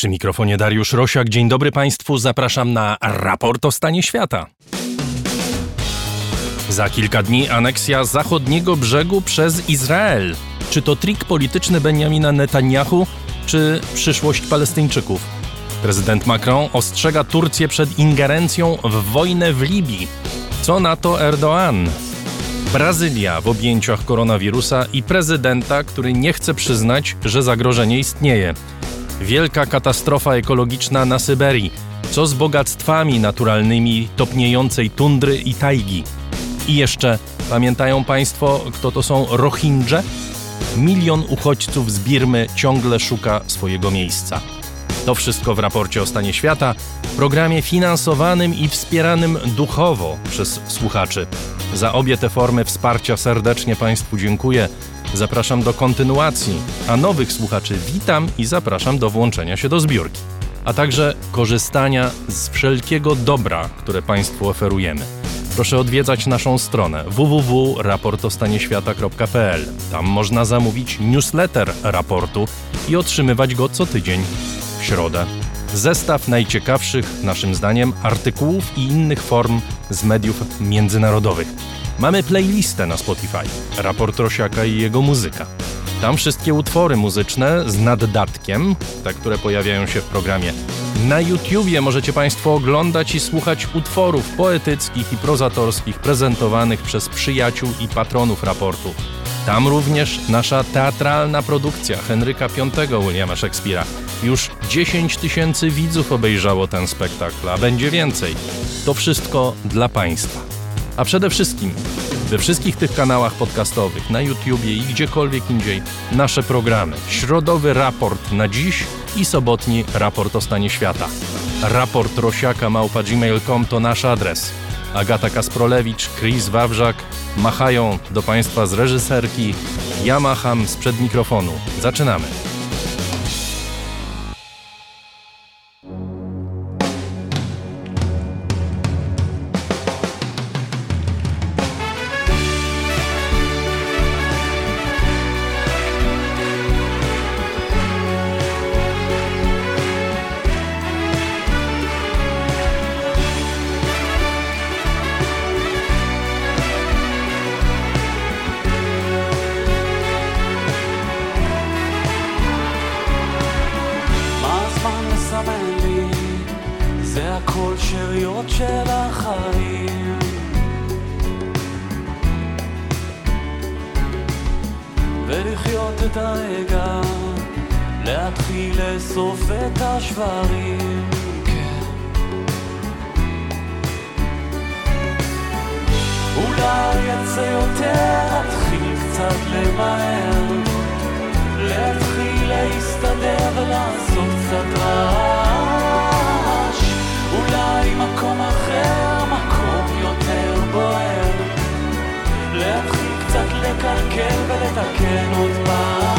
Przy mikrofonie Dariusz Rosiak. Dzień dobry Państwu. Zapraszam na raport o stanie świata. Za kilka dni aneksja zachodniego brzegu przez Izrael. Czy to trik polityczny Benjamina Netanyahu, czy przyszłość Palestyńczyków? Prezydent Macron ostrzega Turcję przed ingerencją w wojnę w Libii. Co na to Erdoğan? Brazylia w objęciach koronawirusa i prezydenta, który nie chce przyznać, że zagrożenie istnieje. Wielka katastrofa ekologiczna na Syberii. Co z bogactwami naturalnymi topniejącej tundry i tajgi? I jeszcze, pamiętają Państwo, kto to są Rohingye? Milion uchodźców z Birmy ciągle szuka swojego miejsca. To wszystko w raporcie o stanie świata, programie finansowanym i wspieranym duchowo przez słuchaczy. Za obie te formy wsparcia serdecznie Państwu dziękuję. Zapraszam do kontynuacji, a nowych słuchaczy witam i zapraszam do włączenia się do zbiórki, a także korzystania z wszelkiego dobra, które Państwu oferujemy. Proszę odwiedzać naszą stronę www.raportostanieświata.pl. Tam można zamówić newsletter raportu i otrzymywać go co tydzień w środę. Zestaw najciekawszych, naszym zdaniem, artykułów i innych form z mediów międzynarodowych. Mamy playlistę na Spotify, raport Rosiaka i jego muzyka. Tam wszystkie utwory muzyczne z naddatkiem, te, które pojawiają się w programie. Na YouTubie możecie Państwo oglądać i słuchać utworów poetyckich i prozatorskich prezentowanych przez przyjaciół i patronów raportu. Tam również nasza teatralna produkcja Henryka V Williama Shakespeare'a. Już 10 tysięcy widzów obejrzało ten spektakl, a będzie więcej. To wszystko dla Państwa. A przede wszystkim we wszystkich tych kanałach podcastowych, na YouTubie i gdziekolwiek indziej nasze programy. Środowy raport na dziś i sobotni raport o stanie świata. Raport Rosiaka małpa gmail.com to nasz adres. Agata Kasprolewicz, Chris Wawrzak machają do Państwa z reżyserki. Ja macham sprzed mikrofonu. Zaczynamy. את הרגע להתחיל לאסוף את השברים כן. אולי יצא יותר להתחיל קצת למהר להתחיל להסתדר ולעשות קצת רעש אולי מקום אחר, לקלקל ולתקן עוד פעם?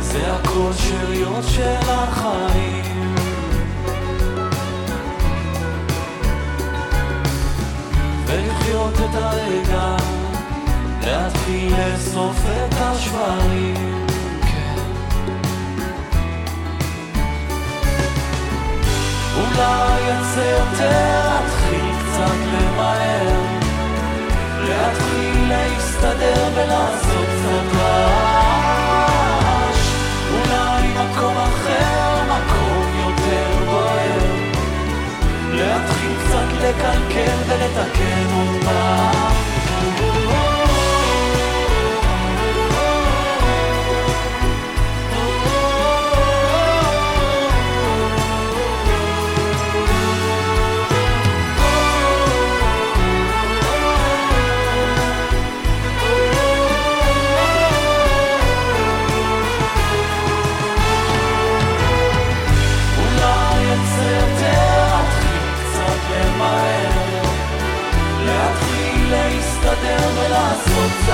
זה הכל שאריות של החיים. ולחיות את הרגע להתחיל לאסוף את השברים. כן. אולי יצא יותר להתחיל קצת למהר. להתחיל להסתדר ולעשות קצת רעש. אולי מקום אחר, מקום יותר בוער. להתחיל קצת לקלקל ולתקן עוד פעם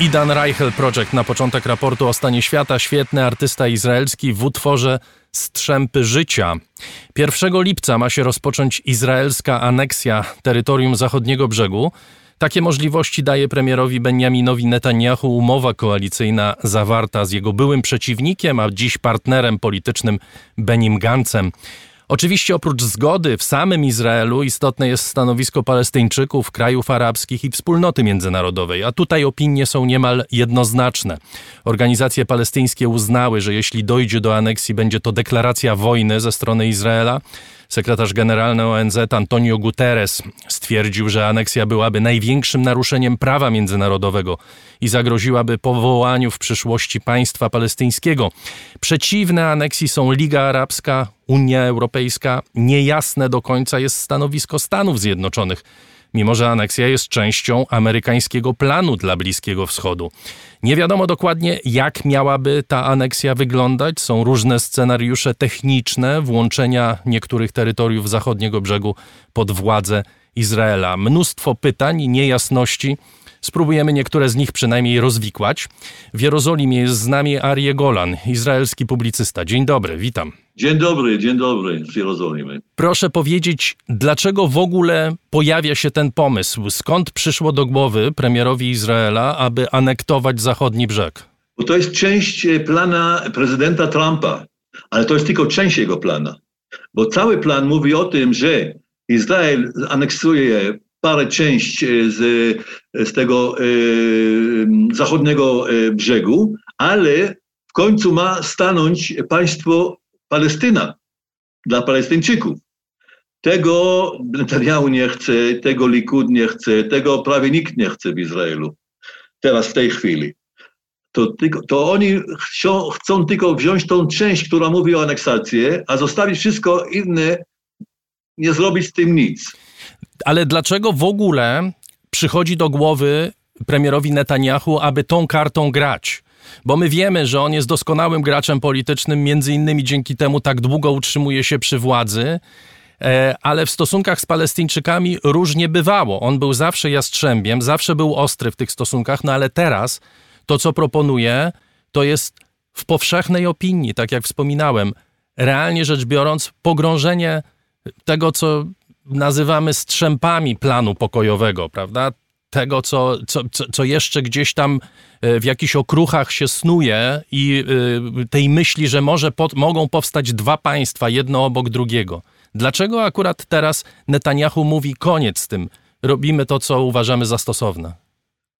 Idan Reichel Project na początek raportu o stanie świata, świetny artysta izraelski w utworze Strzępy Życia. 1 lipca ma się rozpocząć izraelska aneksja terytorium zachodniego brzegu. Takie możliwości daje premierowi Benjaminowi Netanyahu umowa koalicyjna zawarta z jego byłym przeciwnikiem, a dziś partnerem politycznym Benim Gancem. Oczywiście oprócz zgody w samym Izraelu istotne jest stanowisko Palestyńczyków, krajów arabskich i wspólnoty międzynarodowej, a tutaj opinie są niemal jednoznaczne. Organizacje palestyńskie uznały, że jeśli dojdzie do aneksji, będzie to deklaracja wojny ze strony Izraela. Sekretarz generalny ONZ Antonio Guterres stwierdził, że aneksja byłaby największym naruszeniem prawa międzynarodowego i zagroziłaby powołaniu w przyszłości państwa palestyńskiego. Przeciwne aneksji są Liga Arabska, Unia Europejska. Niejasne do końca jest stanowisko Stanów Zjednoczonych mimo że aneksja jest częścią amerykańskiego planu dla Bliskiego Wschodu. Nie wiadomo dokładnie, jak miałaby ta aneksja wyglądać. Są różne scenariusze techniczne włączenia niektórych terytoriów zachodniego brzegu pod władzę Izraela. Mnóstwo pytań i niejasności. Spróbujemy niektóre z nich przynajmniej rozwikłać. W Jerozolimie jest z nami Arie Golan, izraelski publicysta. Dzień dobry, witam. Dzień dobry, dzień dobry z Jerozolimy. Proszę powiedzieć, dlaczego w ogóle pojawia się ten pomysł? Skąd przyszło do głowy premierowi Izraela, aby anektować zachodni brzeg? Bo to jest część e, plana prezydenta Trumpa, ale to jest tylko część jego plana. Bo cały plan mówi o tym, że Izrael aneksuje parę części e, z, z tego e, zachodniego e, brzegu, ale w końcu ma stanąć państwo Palestyna dla Palestyńczyków. Tego Netanyahu nie chce, tego Likud nie chce, tego prawie nikt nie chce w Izraelu. Teraz, w tej chwili. To, to oni chcą, chcą tylko wziąć tą część, która mówi o aneksacji, a zostawić wszystko inne, nie zrobić z tym nic. Ale dlaczego w ogóle przychodzi do głowy premierowi Netanyahu, aby tą kartą grać? Bo my wiemy, że on jest doskonałym graczem politycznym, między innymi dzięki temu tak długo utrzymuje się przy władzy, e, ale w stosunkach z Palestyńczykami różnie bywało. On był zawsze jastrzębiem, zawsze był ostry w tych stosunkach, no ale teraz to, co proponuje, to jest w powszechnej opinii, tak jak wspominałem, realnie rzecz biorąc, pogrążenie tego, co nazywamy strzępami planu pokojowego, prawda? Tego, co, co, co jeszcze gdzieś tam e, w jakichś okruchach się snuje i e, tej myśli, że może po, mogą powstać dwa państwa, jedno obok drugiego. Dlaczego akurat teraz Netanyahu mówi koniec z tym? Robimy to, co uważamy za stosowne.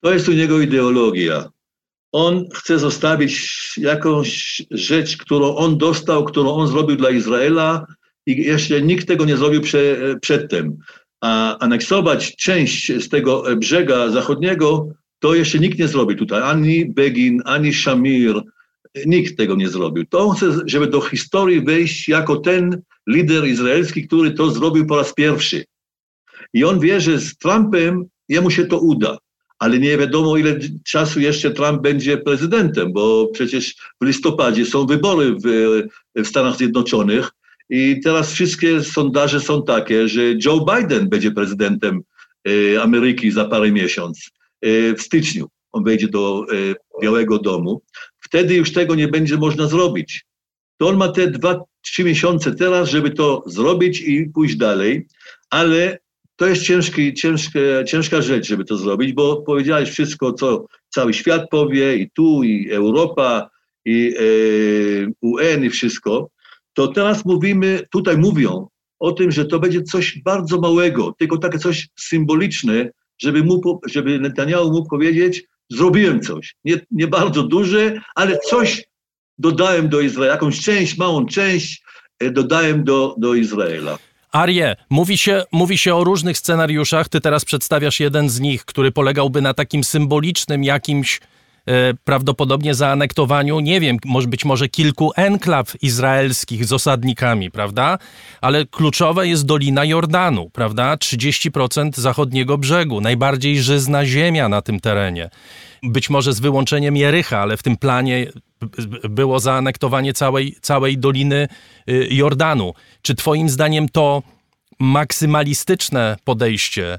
To jest u niego ideologia. On chce zostawić jakąś rzecz, którą on dostał, którą on zrobił dla Izraela, i jeszcze nikt tego nie zrobił prze, przedtem. A aneksować część z tego brzega zachodniego, to jeszcze nikt nie zrobił tutaj. Ani Begin, ani Shamir, nikt tego nie zrobił. To on chce, żeby do historii wejść jako ten lider izraelski, który to zrobił po raz pierwszy. I on wie, że z Trumpem jemu się to uda. Ale nie wiadomo, ile czasu jeszcze Trump będzie prezydentem, bo przecież w listopadzie są wybory w, w Stanach Zjednoczonych i teraz wszystkie sondaże są takie, że Joe Biden będzie prezydentem e, Ameryki za parę miesięcy, e, w styczniu. On wejdzie do e, Białego Domu. Wtedy już tego nie będzie można zrobić. To on ma te dwa, trzy miesiące teraz, żeby to zrobić i pójść dalej, ale to jest ciężki, ciężkie, ciężka rzecz, żeby to zrobić, bo powiedziałeś wszystko, co cały świat powie, i tu, i Europa, i e, UN, i wszystko to teraz mówimy, tutaj mówią o tym, że to będzie coś bardzo małego, tylko takie coś symboliczne, żeby, mu, żeby Netanyahu mógł powiedzieć, zrobiłem coś. Nie, nie bardzo duże, ale coś dodałem do Izraela, jakąś część, małą część e, dodałem do, do Izraela. Arie, mówi się, mówi się o różnych scenariuszach. Ty teraz przedstawiasz jeden z nich, który polegałby na takim symbolicznym jakimś prawdopodobnie zaanektowaniu, nie wiem, może być może kilku enklaw izraelskich z osadnikami, prawda? Ale kluczowe jest Dolina Jordanu, prawda? 30% zachodniego brzegu, najbardziej żyzna ziemia na tym terenie. Być może z wyłączeniem Jericha, ale w tym planie było zaanektowanie całej, całej Doliny y, Jordanu. Czy twoim zdaniem to maksymalistyczne podejście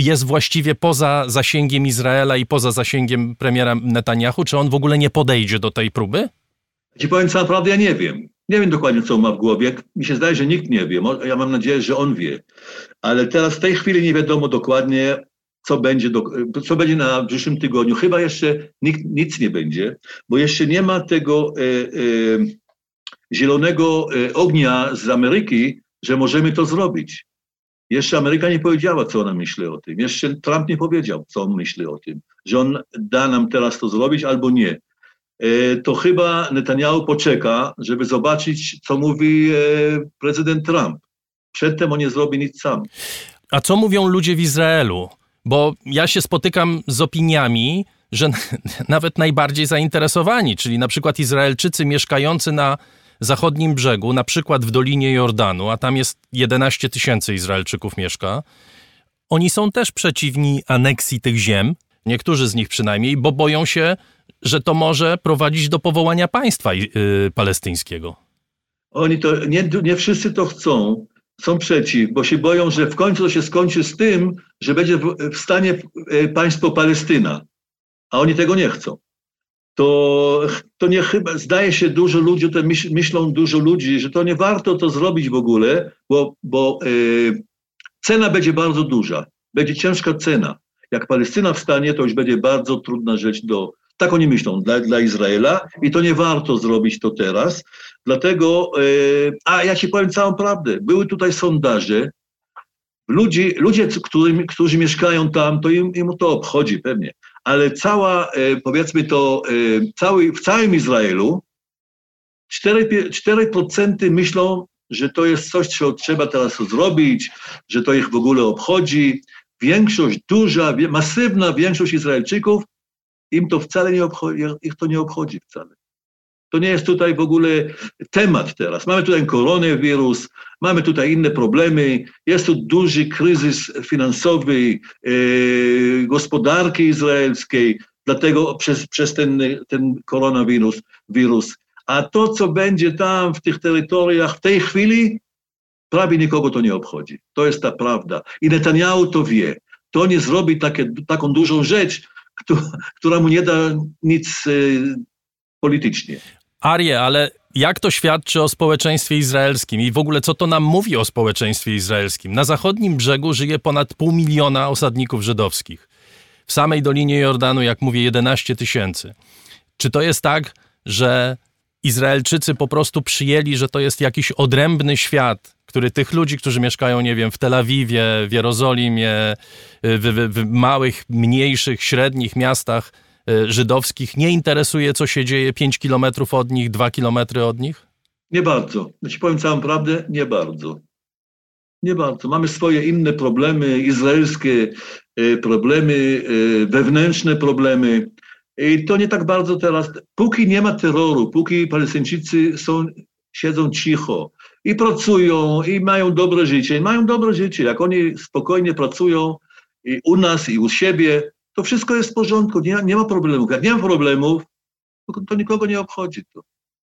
jest właściwie poza zasięgiem Izraela i poza zasięgiem premiera Netanyahu? Czy on w ogóle nie podejdzie do tej próby? Ci powiem co naprawdę, ja nie wiem. Nie wiem dokładnie, co on ma w głowie. Mi się zdaje, że nikt nie wie. Ja mam nadzieję, że on wie. Ale teraz w tej chwili nie wiadomo dokładnie, co będzie, do, co będzie na przyszłym tygodniu. Chyba jeszcze nikt, nic nie będzie, bo jeszcze nie ma tego e, e, zielonego e, ognia z Ameryki, że możemy to zrobić. Jeszcze Ameryka nie powiedziała, co ona myśli o tym. Jeszcze Trump nie powiedział, co on myśli o tym, że on da nam teraz to zrobić albo nie. E, to chyba Netanyahu poczeka, żeby zobaczyć, co mówi e, prezydent Trump. Przedtem on nie zrobi nic sam. A co mówią ludzie w Izraelu? Bo ja się spotykam z opiniami, że nawet najbardziej zainteresowani, czyli na przykład Izraelczycy mieszkający na zachodnim brzegu, na przykład w Dolinie Jordanu, a tam jest 11 tysięcy Izraelczyków mieszka, oni są też przeciwni aneksji tych ziem, niektórzy z nich przynajmniej, bo boją się, że to może prowadzić do powołania państwa yy, palestyńskiego. Oni to, nie, nie wszyscy to chcą, są przeciw, bo się boją, że w końcu to się skończy z tym, że będzie w, w stanie y, państwo Palestyna, a oni tego nie chcą to, to nie chyba, zdaje się dużo ludzi, to myśl, myślą dużo ludzi, że to nie warto to zrobić w ogóle, bo, bo yy, cena będzie bardzo duża, będzie ciężka cena. Jak Palestyna wstanie, to już będzie bardzo trudna rzecz do, tak oni myślą, dla, dla Izraela i to nie warto zrobić to teraz. Dlatego, yy, a ja ci powiem całą prawdę, były tutaj sondaże, Ludzi, ludzie, którzy, którzy mieszkają tam, to im, im to obchodzi pewnie, ale cała, e, powiedzmy to, e, cały, w całym Izraelu 4%, 4 myślą, że to jest coś, co trzeba teraz zrobić, że to ich w ogóle obchodzi. Większość, duża, masywna większość Izraelczyków, im to wcale nie obchodzi, ich to nie obchodzi wcale. To nie jest tutaj w ogóle temat teraz. Mamy tutaj koronawirus, mamy tutaj inne problemy, jest tu duży kryzys finansowy, e, gospodarki izraelskiej, dlatego przez, przez ten, ten koronawirus. Wirus. A to, co będzie tam w tych terytoriach w tej chwili, prawie nikogo to nie obchodzi. To jest ta prawda. I Netanyahu to wie. To nie zrobi takie, taką dużą rzecz, która mu nie da nic e, politycznie. Arie, ale jak to świadczy o społeczeństwie izraelskim i w ogóle co to nam mówi o społeczeństwie izraelskim? Na zachodnim brzegu żyje ponad pół miliona osadników żydowskich. W samej Dolinie Jordanu, jak mówię, 11 tysięcy. Czy to jest tak, że Izraelczycy po prostu przyjęli, że to jest jakiś odrębny świat, który tych ludzi, którzy mieszkają, nie wiem, w Tel Awiwie, w Jerozolimie, w, w, w małych, mniejszych, średnich miastach, żydowskich nie interesuje, co się dzieje 5 kilometrów od nich, 2 kilometry od nich? Nie bardzo. Ja ci powiem całą prawdę, nie bardzo. Nie bardzo. Mamy swoje inne problemy, izraelskie e, problemy, e, wewnętrzne problemy. I to nie tak bardzo teraz. Póki nie ma terroru, póki Palestyńczycy są, siedzą cicho i pracują, i mają dobre życie, mają dobre życie. Jak oni spokojnie pracują i u nas, i u siebie, to wszystko jest w porządku, nie, nie ma problemów. Jak nie ma problemów, to, to nikogo nie obchodzi to.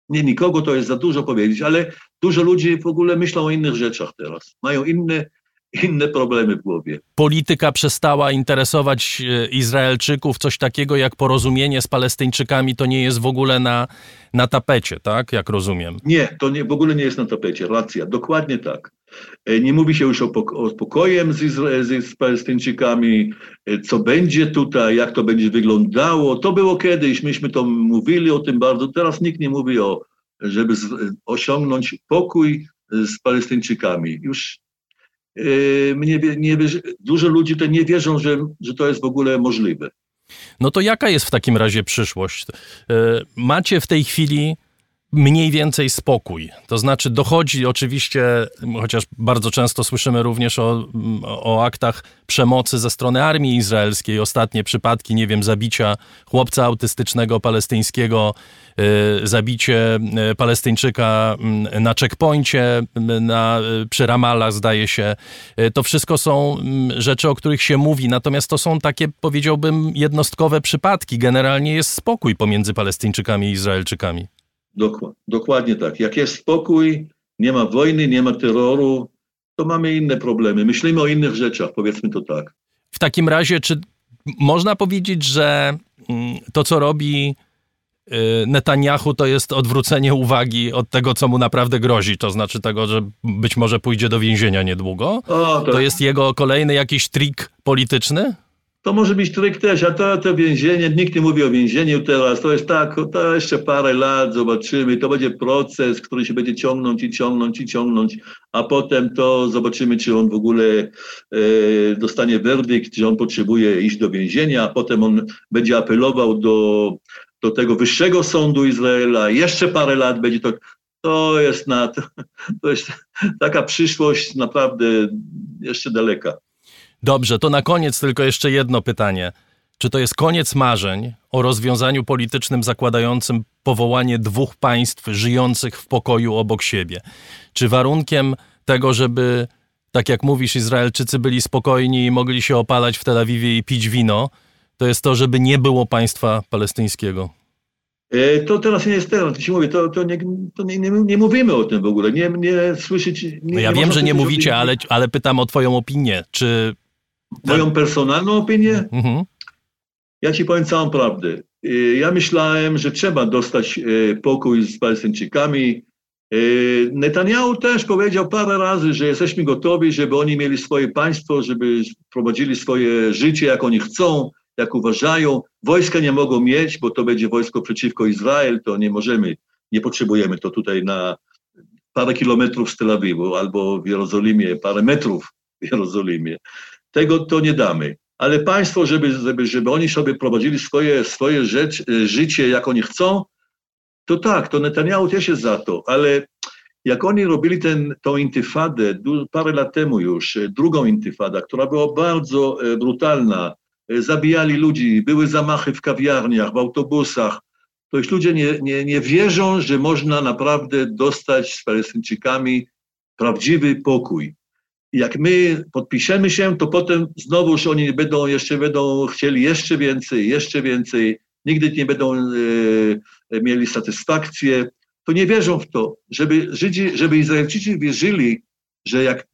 Nie nikogo, to jest za dużo powiedzieć, ale dużo ludzi w ogóle myślą o innych rzeczach teraz. Mają inne, inne problemy w głowie. Polityka przestała interesować e, Izraelczyków, coś takiego jak porozumienie z Palestyńczykami to nie jest w ogóle na, na tapecie, tak? Jak rozumiem. Nie, to nie, w ogóle nie jest na tapecie, racja, dokładnie tak. E, nie mówi się już o, o spokojem z, Izra- z Palestyńczykami, e, co będzie tutaj, jak to będzie wyglądało. To było kiedyś, myśmy to mówili o tym bardzo. Teraz nikt nie mówi o, żeby z, osiągnąć pokój z Palestyńczykami. Już nie, nie, dużo ludzi to nie wierzą, że, że to jest w ogóle możliwe. No to jaka jest w takim razie przyszłość? Macie w tej chwili mniej więcej spokój. To znaczy dochodzi oczywiście, chociaż bardzo często słyszymy również o, o aktach przemocy ze strony armii izraelskiej. Ostatnie przypadki, nie wiem, zabicia chłopca autystycznego palestyńskiego, y, zabicie y, Palestyńczyka y, na checkpoincie na, przy Ramallah, zdaje się. To wszystko są rzeczy, o których się mówi, natomiast to są takie, powiedziałbym, jednostkowe przypadki. Generalnie jest spokój pomiędzy Palestyńczykami i Izraelczykami. Dokładnie tak. Jak jest spokój, nie ma wojny, nie ma terroru, to mamy inne problemy. Myślimy o innych rzeczach, powiedzmy to tak. W takim razie, czy można powiedzieć, że mm, to, co robi y, Netanyahu, to jest odwrócenie uwagi od tego, co mu naprawdę grozi, to znaczy tego, że być może pójdzie do więzienia niedługo? O, To jest jego kolejny jakiś trik polityczny? To może być tryk też, a to, to więzienie, nikt nie mówi o więzieniu teraz, to jest tak, to jeszcze parę lat, zobaczymy, to będzie proces, który się będzie ciągnąć i ciągnąć i ciągnąć, a potem to zobaczymy, czy on w ogóle e, dostanie werdykt, czy on potrzebuje iść do więzienia, a potem on będzie apelował do, do tego wyższego sądu Izraela, jeszcze parę lat będzie to, to jest, na, to jest taka przyszłość naprawdę jeszcze daleka. Dobrze, to na koniec tylko jeszcze jedno pytanie. Czy to jest koniec marzeń o rozwiązaniu politycznym zakładającym powołanie dwóch państw żyjących w pokoju obok siebie? Czy warunkiem tego, żeby, tak jak mówisz, Izraelczycy byli spokojni i mogli się opalać w Tel Awiwie i pić wino, to jest to, żeby nie było państwa palestyńskiego? E, To teraz nie jest teraz, to się mówię, to, to, nie, to nie, nie, nie mówimy o tym w ogóle, nie, nie słyszycie. Nie, No ja wiem, że nie mówicie, ale, ale pytam o twoją opinię. Czy... Moją personalną opinię? Mhm. Ja ci powiem całą prawdę. Y, Ja myślałem, że trzeba dostać y, pokój z Palestyńczykami. Y, Netanyahu też powiedział parę razy, że jesteśmy gotowi, żeby oni mieli swoje państwo, żeby prowadzili swoje życie, jak oni chcą, jak uważają. Wojska nie mogą mieć, bo to będzie wojsko przeciwko Izrael, to nie możemy, nie potrzebujemy to tutaj na parę kilometrów z Tel Awiwu albo w Jerozolimie, parę metrów w Jerozolimie. Tego to nie damy. Ale państwo, żeby, żeby, żeby oni sobie prowadzili swoje, swoje rzecz, y, życie, jak oni chcą, to tak, to Netanyahu też jest za to, ale jak oni robili ten, intyfadę parę lat temu już, y, drugą intyfadę, która była bardzo y, brutalna, zabijali ludzi, były zamachy w kawiarniach, w autobusach, to już ludzie nie, nie, nie wierzą, że można naprawdę dostać z Palestyńczykami prawdziwy pokój jak my podpiszemy się, to potem znowuż oni będą jeszcze będą chcieli jeszcze więcej, jeszcze więcej, nigdy nie będą e, mieli satysfakcję. To nie wierzą w to, żeby Żydzi, żeby Izraelczycy wierzyli, że jak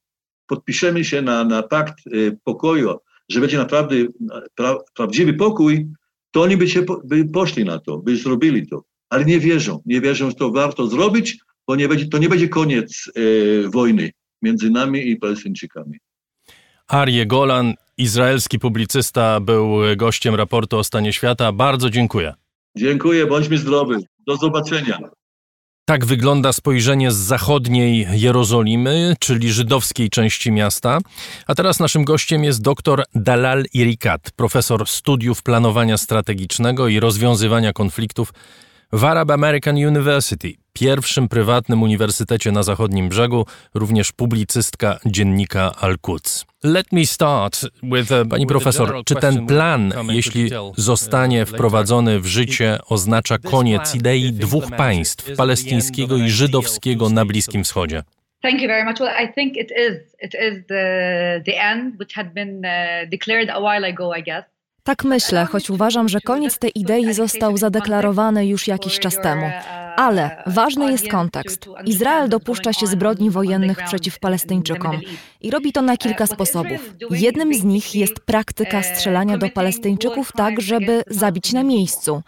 podpiszemy się na, na pakt e, pokoju, że będzie naprawdę pra, prawdziwy pokój, to oni by, się, by poszli na to, by zrobili to. Ale nie wierzą, nie wierzą, że to warto zrobić, bo nie będzie, to nie będzie koniec e, wojny między nami i Palestyńczykami. Arie Golan, izraelski publicysta, był gościem raportu o stanie świata. Bardzo dziękuję. Dziękuję, bądźmy zdrowi. Do zobaczenia. Tak wygląda spojrzenie z zachodniej Jerozolimy, czyli żydowskiej części miasta. A teraz naszym gościem jest dr Dalal Irikat, profesor studiów planowania strategicznego i rozwiązywania konfliktów w Arab American University, pierwszym prywatnym uniwersytecie na zachodnim brzegu, również publicystka dziennika Al-Quds. Let me start with a, Pani profesor, czy ten plan, jeśli zostanie wprowadzony w życie, oznacza koniec idei dwóch państw, palestyńskiego i żydowskiego na Bliskim Wschodzie? Thank you very much. Well, I think it is. It is the the end, which had been uh, declared a while ago, I guess. Tak myślę, choć uważam, że koniec tej idei został zadeklarowany już jakiś czas temu. Ale ważny jest kontekst. Izrael dopuszcza się zbrodni wojennych przeciw Palestyńczykom i robi to na kilka sposobów. Jednym z nich jest praktyka strzelania do Palestyńczyków tak, żeby zabić na miejscu.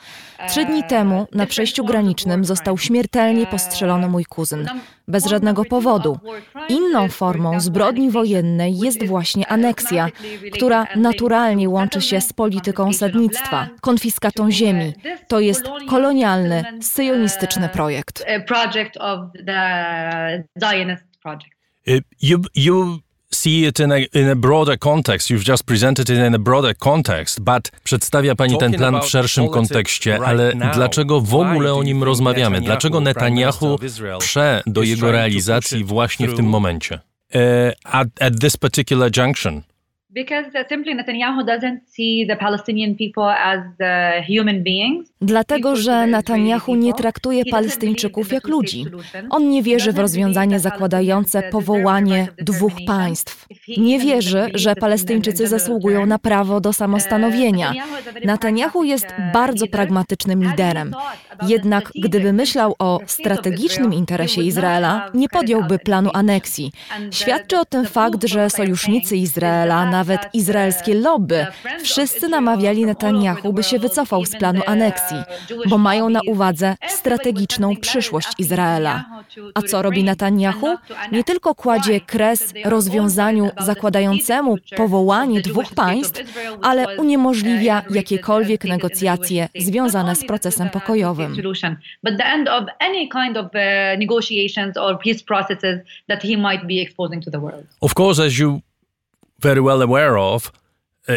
Trzy dni temu na przejściu granicznym został śmiertelnie postrzelony mój kuzyn. Bez żadnego powodu. Inną formą zbrodni wojennej jest właśnie aneksja, która naturalnie łączy się z polityką sadnictwa, konfiskatą ziemi. To jest kolonialny, syjonistyczny projekt. A project of the Zionist project. Y, You, you see it in a, in a broader context. You've just presented it in a broader context, but przedstawia pani ten plan w szerszym kontekście, ale dlaczego w ogóle o nim rozmawiamy? Dlaczego Netanyahu prze do jego realizacji właśnie w tym momencie? E, at, at this particular junction. Because uh, simply Netanyahu doesn't see the Palestinian people as uh, human beings. Dlatego, że Netanyahu nie traktuje Palestyńczyków jak ludzi. On nie wierzy w rozwiązanie zakładające powołanie dwóch państw. Nie wierzy, że Palestyńczycy zasługują na prawo do samostanowienia. Netanyahu jest bardzo pragmatycznym liderem. Jednak gdyby myślał o strategicznym interesie Izraela, nie podjąłby planu aneksji. Świadczy o tym fakt, że sojusznicy Izraela na nawet izraelskie lobby, wszyscy namawiali Netanyahu, by się wycofał z planu aneksji, bo mają na uwadze strategiczną przyszłość Izraela. A co robi Netanyahu? Nie tylko kładzie kres rozwiązaniu zakładającemu powołanie dwóch państw, ale uniemożliwia jakiekolwiek negocjacje związane z procesem pokojowym. But the end of any kind of uh, negotiations or peace processes that he might be exposing to the world. Of course, as you very well aware of,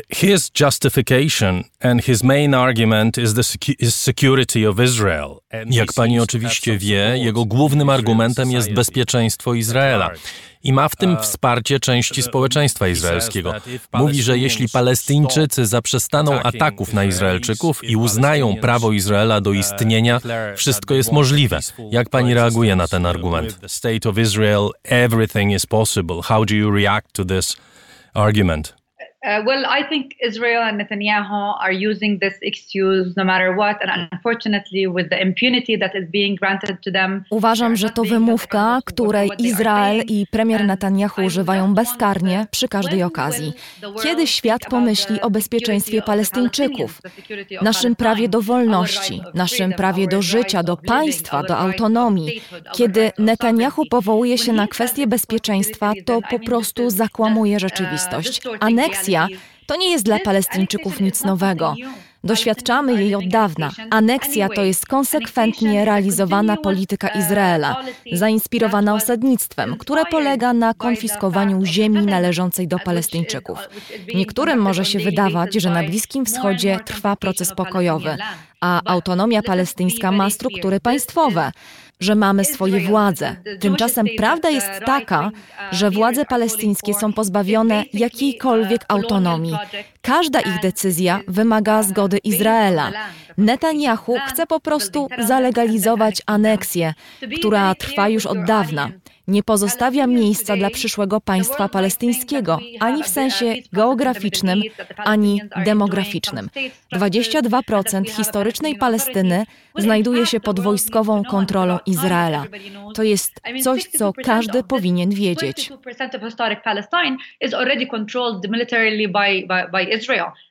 his justification and his main argument is the secu is security of Israel. Jak pani oczywiście wie, jego głównym argumentem jest bezpieczeństwo Izraela. I ma w tym wsparcie części społeczeństwa izraelskiego. Mówi, że jeśli Palestyńczycy zaprzestaną ataków na Izraelczyków i uznają prawo Izraela do istnienia, wszystko jest możliwe. Jak pani reaguje na ten argument? State of Israel, everything is possible. How do you react to this argument? Uh, well, I think Israel and Netanyahu are using this excuse no matter what, and unfortunately, with the impunity that is being granted to them. Uważam, że to wymówka, której Izrael i premier Netanyahu używają bezkarnie przy każdej okazji. Kiedy świat pomyśli o bezpieczeństwie Palestyńczyków, naszym prawie do wolności, naszym prawie do życia, do państwa, do autonomii, kiedy Netanyahu powołuje się na kwestie bezpieczeństwa, to po prostu zakłamuje rzeczywistość. Aneksja to nie jest dla Palestyńczyków nic nowego. Doświadczamy jej od dawna. Aneksja to jest konsekwentnie realizowana polityka Izraela, zainspirowana osadnictwem, które polega na konfiskowaniu ziemi należącej do Palestyńczyków. Niektórym może się wydawać, że na Bliskim Wschodzie trwa proces pokojowy, a autonomia palestyńska ma struktury państwowe że mamy swoje władze. Tymczasem prawda jest taka, że władze palestyńskie są pozbawione jakiejkolwiek autonomii. Każda ich decyzja wymaga zgody Izraela. Netanyahu chce po prostu zalegalizować aneksję, która trwa już od dawna nie pozostawia miejsca dla przyszłego państwa palestyńskiego, ani w sensie geograficznym, ani demograficznym. 22% historycznej Palestyny znajduje się pod wojskową kontrolą Izraela. To jest coś, co każdy powinien wiedzieć.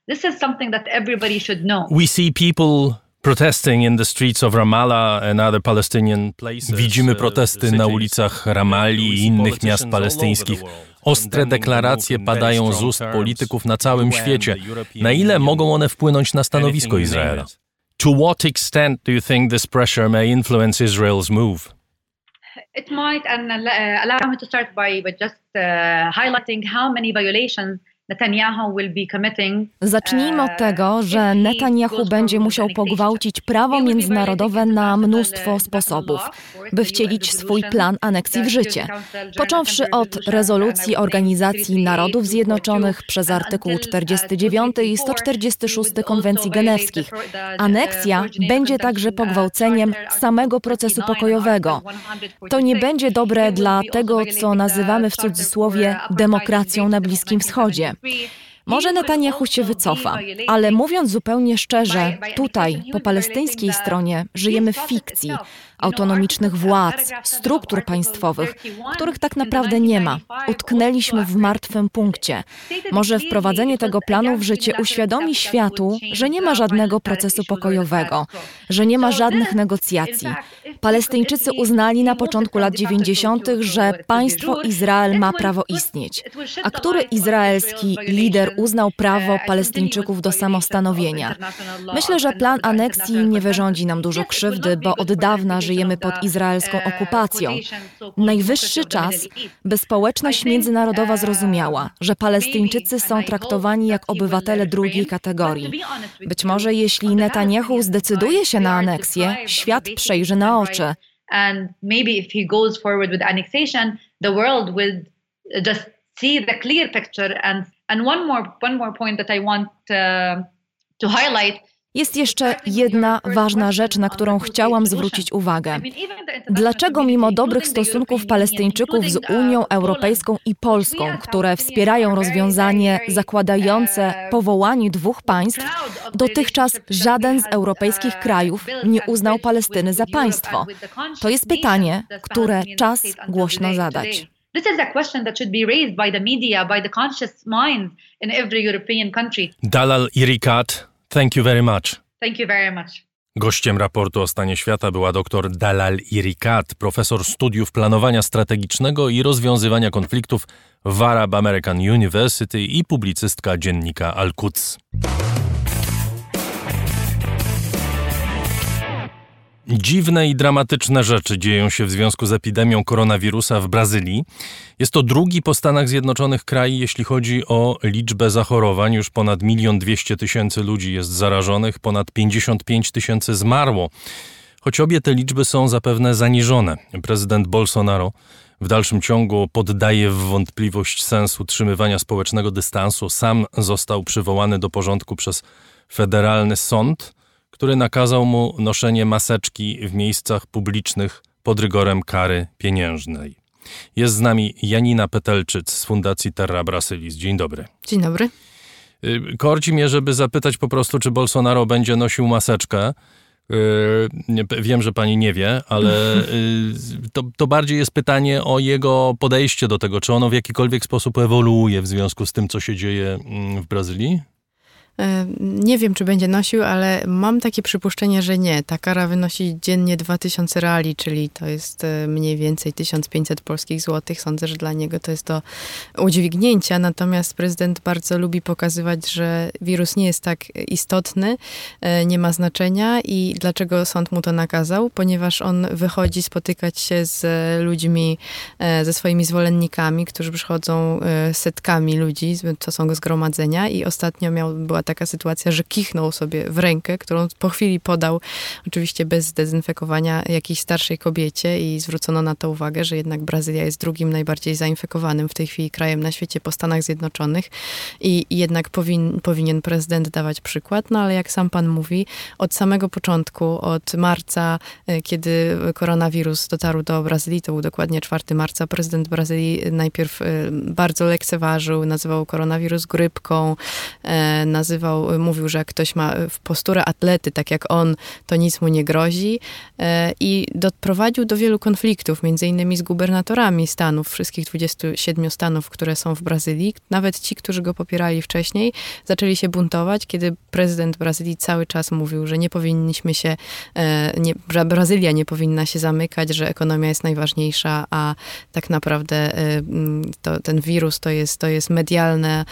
This is something that everybody should know. We see people Widzimy protesty na ulicach Ramalli i innych miast palestyńskich. Ostre deklaracje padają z ust polityków na całym świecie. Na ile mogą one wpłynąć na stanowisko Izraela? To what extent do you think this pressure may influence Israel's move? It might, and allow me to start by, by just uh, highlighting how many violations Zacznijmy od tego, że Netanyahu będzie musiał pogwałcić prawo międzynarodowe na mnóstwo sposobów, by wcielić swój plan aneksji w życie. Począwszy od rezolucji Organizacji Narodów Zjednoczonych przez artykuł 49 i 146 Konwencji Genewskich. Aneksja będzie także pogwałceniem samego procesu pokojowego. To nie będzie dobre dla tego, co nazywamy w cudzysłowie demokracją na Bliskim Wschodzie. Może Netanyahu się wycofa, ale mówiąc zupełnie szczerze, tutaj, po palestyńskiej stronie, żyjemy w fikcji autonomicznych władz, struktur państwowych, których tak naprawdę nie ma. Utknęliśmy w martwym punkcie. Może wprowadzenie tego planu w życie uświadomi światu, że nie ma żadnego procesu pokojowego, że nie ma żadnych negocjacji. Palestyńczycy uznali na początku lat 90., że państwo Izrael ma prawo istnieć. A który izraelski lider uznał prawo Palestyńczyków do samostanowienia? Myślę, że plan aneksji nie wyrządzi nam dużo krzywdy, bo od dawna żyjemy pod izraelską okupacją. Najwyższy czas, by społeczność międzynarodowa zrozumiała, że Palestyńczycy są traktowani jak obywatele drugiej kategorii. Być może jeśli Netanyahu zdecyduje się na aneksję, świat przejrzy na oczy. And maybe if he goes forward with annexation, the world will just see the clear picture. And and one more one more point that I want uh, to highlight jest jeszcze jedna ważna rzecz, na którą chciałam zwrócić uwagę. Dlaczego mimo dobrych stosunków Palestyńczyków z Unią Europejską i Polską, które wspierają rozwiązanie zakładające powołanie dwóch państw, dotychczas żaden z europejskich krajów nie uznał Palestyny za państwo? To jest pytanie, które czas głośno zadać. This is a question that should be raised by the media, by the conscious mind in every European country. Dalal Irikat, thank you very much. Thank you very much. Gościem raportu o stanie świata była dr Dalal Irikat, profesor studiów planowania strategicznego i rozwiązywania konfliktów w Arab American University i publicystka dziennika Al-Quds. Dziwne i dramatyczne rzeczy dzieją się w związku z epidemią koronawirusa w Brazylii. Jest to drugi po Stanach Zjednoczonych kraj, jeśli chodzi o liczbę zachorowań. Już ponad milion dwieście tysięcy ludzi jest zarażonych, ponad 55 tysięcy zmarło. Choć obie te liczby są zapewne zaniżone. Prezydent Bolsonaro w dalszym ciągu poddaje w wątpliwość sens utrzymywania społecznego dystansu. Sam został przywołany do porządku przez federalny sąd który nakazał mu noszenie maseczki w miejscach publicznych pod rygorem kary pieniężnej. Jest z nami Janina Petelczyc z Fundacji Terra Brasilis. Dzień dobry. Dzień dobry. Y, korci mnie, żeby zapytać po prostu, czy Bolsonaro będzie nosił maseczkę. Y, wiem, że pani nie wie, ale y, to, to bardziej jest pytanie o jego podejście do tego, czy ono w jakikolwiek sposób ewoluuje w związku z tym, co się dzieje mm, w Brazylii? E, nie wiem, czy będzie nosił, ale mam takie przypuszczenie, że nie. Ta kara wynosi dziennie 2000 reali, czyli to jest e, mniej więcej 1500 polskich złotych. Sądzę, że dla niego to jest do udźwignięcia. Natomiast prezydent bardzo lubi pokazywać, że wirus nie jest tak istotny, e, nie ma znaczenia i dlaczego sąd mu to nakazał? Ponieważ on wychodzi spotykać się z ludźmi, ze swoimi zwolennikami, którzy przychodzą setkami ludzi, to są zgromadzenia i ostatnio miał, była była taka sytuacja, że kichnął sobie w rękę, którą po chwili podał, oczywiście bez zdezynfekowania, jakiejś starszej kobiecie i zwrócono na to uwagę, że jednak Brazylia jest drugim najbardziej zainfekowanym w tej chwili krajem na świecie po Stanach Zjednoczonych i, jednak powin, powinien prezydent dawać przykład, no ale jak sam pan mówi, od samego początku, od marca, e, kiedy koronawirus dotarł do Brazylii, to był dokładnie 4 marca, prezydent Brazylii najpierw e, bardzo lekceważył, nazywał koronawirus grypką, e, nazywał nazywał, mówił, że jak ktoś ma posturę atlety, tak jak on, to nic mu nie grozi e, i doprowadził do wielu konfliktów, między innymi z gubernatorami stanów, wszystkich 27 stanów, które są w Brazylii. Nawet ci, którzy go popierali wcześniej, zaczęli się buntować, kiedy prezydent Brazylii cały czas mówił, że nie powinniśmy się, e, nie, Brazylia nie powinna się zamykać, że ekonomia jest najważniejsza, a tak naprawdę e, to, ten wirus to jest, to jest medialne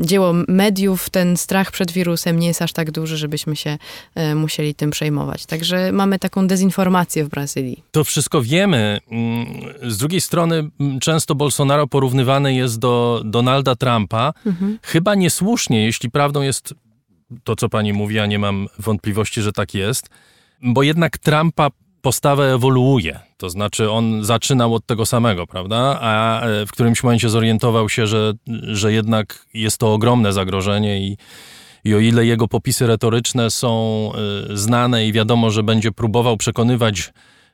dzieło mediów, ten strach przed wirusem nie jest aż tak duży, żebyśmy się e, musieli tym przejmować. Także mamy taką dezinformację w Brazylii. To wszystko wiemy. Mm, z drugiej strony mm, często Bolsonaro porównywany jest do Donalda Trumpa. Mhm. Chyba niesłusznie, jeśli prawdą jest to, co pani mówi, a nie mam wątpliwości, że tak jest, bo jednak Trumpa postawa ewoluuje. To znaczy, on zaczynał od tego samego, prawda? A e, w którymś momencie zorientował się, że, że jednak jest to ogromne zagrożenie i, i o ile jego popisy retoryczne są e, znane i wiadomo, że będzie próbował przekonywać,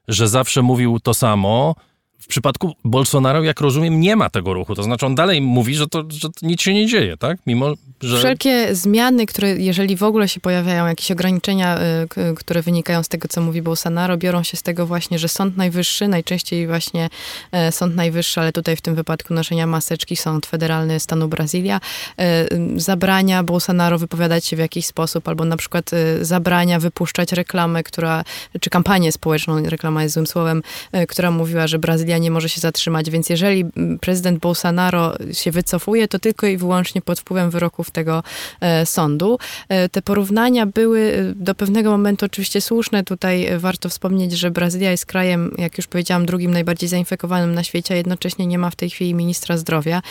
że zawsze mówił to samo, w przypadku Bolsonaro, jak rozumiem, nie ma tego ruchu. To znaczy, on dalej mówi, że, to, że to nic się nie dzieje, tak? Mimo, że... Wszelkie zmiany, które, jeżeli w ogóle się pojawiają, jakieś ograniczenia, y, które wynikają z tego, co mówi Bolsonaro, biorą się z tego właśnie, że Sąd Najwyższy, najczęściej właśnie e, Sąd Najwyższy, ale tutaj w tym wypadku noszenia maseczki, Sąd Federalny stanu Brazylia, e, zabrania Bolsonaro wypowiadać się w jakiś sposób, albo na przykład e, zabrania wypuszczać reklamę, która, czy kampanię społeczną, reklama jest złym słowem, która mówiła, że Brazylia Brazylia nie może się zatrzymać, więc jeżeli prezydent Bolsonaro się wycofuje, to tylko i wyłącznie pod wpływem wyroków tego e, sądu. E, te porównania były e, do pewnego momentu oczywiście słuszne. Tutaj warto wspomnieć, że Brazylia jest krajem, jak już powiedziałam, drugim najbardziej zainfekowanym na świecie, a jednocześnie nie ma w tej chwili ministra zdrowia.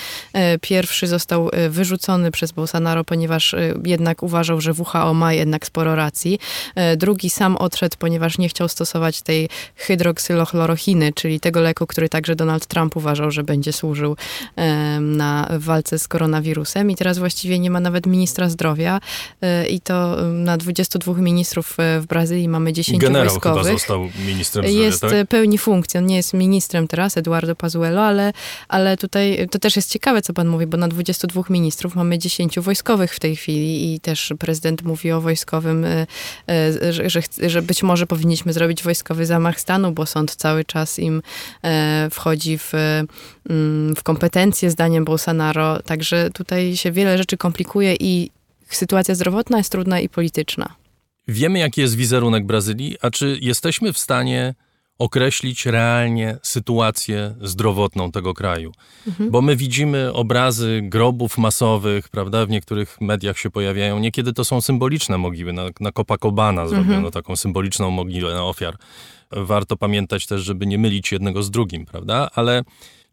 Pierwszy został wyrzucony przez Bolsonaro, ponieważ jednak uważał, że WHO ma jednak sporo racji. Drugi sam odszedł, ponieważ nie chciał stosować tej hydroksylochlorochiny, czyli tego leku, który także Donald Trump uważał, że będzie służył na walce z koronawirusem. I teraz właściwie nie ma nawet ministra zdrowia. E, I to na 22 ministrów e, w Brazylii mamy 10 Generał wojskowych. Chyba został ministrem zdrowia, Jest tak? E, pełni funkcji. On nie jest ministrem teraz, Eduardo Pazuello, ale, ale tutaj to też jest ciekawe, co pan mówi, bo na 22 ministrów mamy 10 wojskowych w tej chwili i też prezydent mówi o wojskowym, że, że, że być może powinniśmy zrobić wojskowy zamach stanu, bo sąd cały czas im wchodzi w, mm, w kompetencje zdaniem Bolsonaro. Także tutaj się wiele rzeczy komplikuje i sytuacja zdrowotna jest trudna i polityczna. Wiemy, jaki jest wizerunek Brazylii, a czy jesteśmy w stanie określić realnie sytuację zdrowotną tego kraju. Mhm. Bo my widzimy obrazy grobów masowych, prawda, w niektórych mediach się pojawiają. Niekiedy to są symboliczne mogiły. Na, na Copacabana zrobiono mhm. taką symboliczną mogiłę ofiar. Warto pamiętać też, żeby nie mylić jednego z drugim, prawda? Ale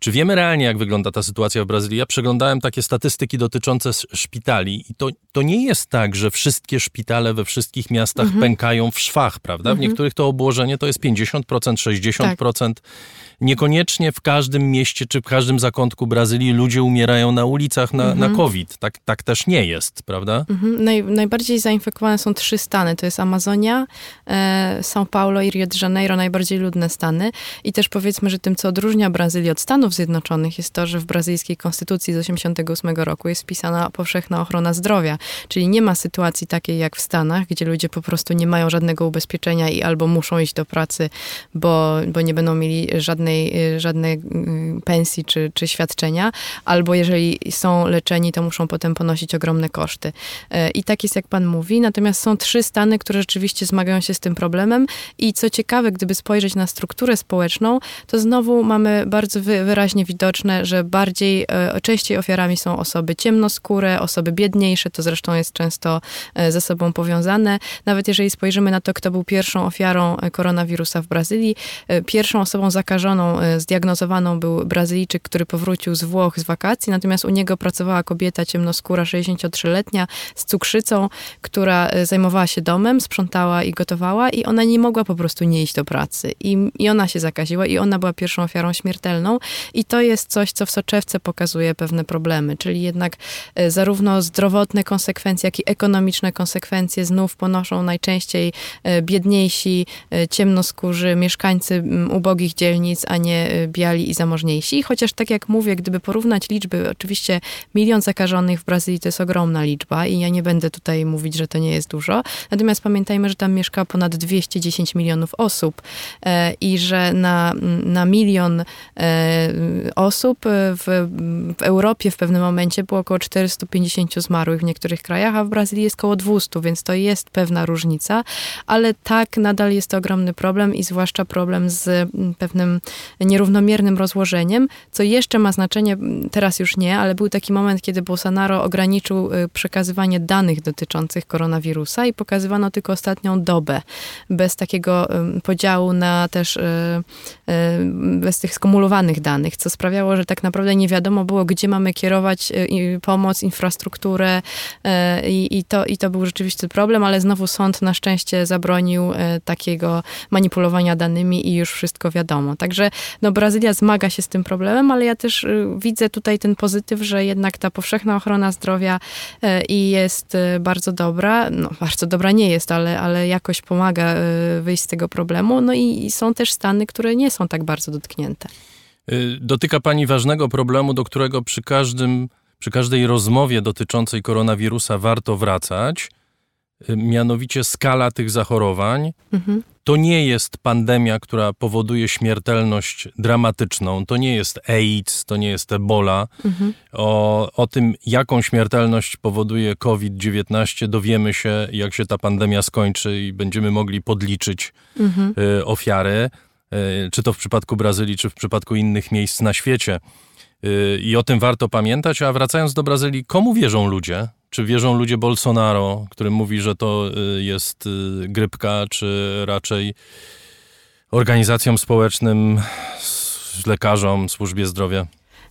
czy wiemy realnie, jak wygląda ta sytuacja w Brazylii? Ja przeglądałem takie statystyki dotyczące szpitali i to, to nie jest tak, że wszystkie szpitale we wszystkich miastach mhm. pękają w szwach, prawda? W mhm. niektórych to obłożenie to jest 50%, 60%. Tak. Niekoniecznie w każdym mieście czy w każdym zakątku Brazylii ludzie umierają na ulicach na, mhm. na COVID. Tak, tak też nie jest, prawda? Mhm. Naj, najbardziej zainfekowane są trzy stany. To jest Amazonia, e, São Paulo i Rio de Janeiro, najbardziej ludne stany. I też powiedzmy, że tym, co odróżnia Brazylię od Stanów Zjednoczonych jest to, że w brazylijskiej konstytucji z 1988 roku jest wpisana powszechna ochrona zdrowia. Czyli nie ma sytuacji takiej jak w Stanach, gdzie ludzie po prostu nie mają żadnego ubezpieczenia i albo muszą iść do pracy, bo, bo nie będą mieli żadnej żadnej, y, żadnej y, pensji czy, czy świadczenia, albo jeżeli są leczeni, to muszą potem ponosić ogromne koszty. Y, I tak jest, jak pan mówi. Natomiast są trzy stany, które rzeczywiście zmagają się z tym problemem i co ciekawe, gdyby spojrzeć na strukturę społeczną, to znowu mamy bardzo wyraźnie widoczne, że bardziej, częściej ofiarami są osoby ciemnoskóre, osoby biedniejsze, to zresztą jest często ze sobą powiązane. Nawet jeżeli spojrzymy na to, kto był pierwszą ofiarą koronawirusa w Brazylii, pierwszą osobą zakażoną E, zdiagnozowaną był Brazylijczyk, który powrócił z Włoch z wakacji, natomiast u niego pracowała kobieta ciemnoskóra, 63-letnia, z cukrzycą, która e, zajmowała się domem, sprzątała i gotowała i ona nie mogła po prostu nie iść do pracy. I, i ona się zakaziła i ona była pierwszą ofiarą śmiertelną i to jest coś, co w soczewce pokazuje pewne problemy, czyli jednak e, zarówno zdrowotne konsekwencje, jak i ekonomiczne konsekwencje znów ponoszą najczęściej biedniejsi, ciemnoskórzy, mieszkańcy ubogich dzielnic, a nie y, biali i zamożniejsi. Chociaż tak jak mówię, gdyby porównać liczby, oczywiście milion zakażonych w Brazylii to jest ogromna liczba i ja nie będę tutaj mówić, że to nie jest dużo. Natomiast pamiętajmy, że tam mieszka ponad 210 milionów osób e, i że na, na milion e, osób w, w Europie w pewnym momencie było około 450 zmarłych w niektórych krajach, a w Brazylii jest około 200, więc to jest pewna różnica, ale tak nadal jest to ogromny problem i zwłaszcza problem z pewnym nierównomiernym rozłożeniem, co jeszcze ma znaczenie, teraz już nie, ale był taki moment, kiedy Bolsonaro ograniczył y, przekazywanie danych dotyczących koronawirusa i pokazywano tylko ostatnią dobę, bez takiego podziału na też, y, y, bez tych skumulowanych danych, co sprawiało, że tak naprawdę nie wiadomo było, gdzie mamy kierować pomoc, infrastrukturę i, i, to, i to był rzeczywiście problem, ale znowu sąd na szczęście zabronił takiego manipulowania danymi i już wszystko wiadomo. Także Także no, Brazylia zmaga się z tym problemem, ale ja też y, widzę tutaj ten pozytyw, że jednak ta powszechna ochrona zdrowia y, i jest y, bardzo dobra. No, bardzo dobra nie jest, ale, ale jakoś pomaga wyjść z tego problemu. No i, i są też stany, które nie są tak bardzo dotknięte. Dotyka Pani ważnego problemu, do którego przy każdym, przy każdej rozmowie dotyczącej koronawirusa warto wracać, mianowicie skala tych zachorowań. Mhm. To nie jest pandemia, która powoduje śmiertelność dramatyczną. To nie jest AIDS, to nie jest Ebola. Mhm. O, o tym, jaką śmiertelność powoduje COVID-19, dowiemy się, jak się ta pandemia skończy i będziemy mogli podliczyć mhm. y, ofiary, y, czy to w przypadku Brazylii, czy w przypadku innych miejsc na świecie. Y, I o tym warto pamiętać. A wracając do Brazylii, komu wierzą ludzie? Czy wierzą ludzie Bolsonaro, który mówi, że to y, jest y, grypka, czy raczej organizacjom społecznym, lekarzom, służbie zdrowia?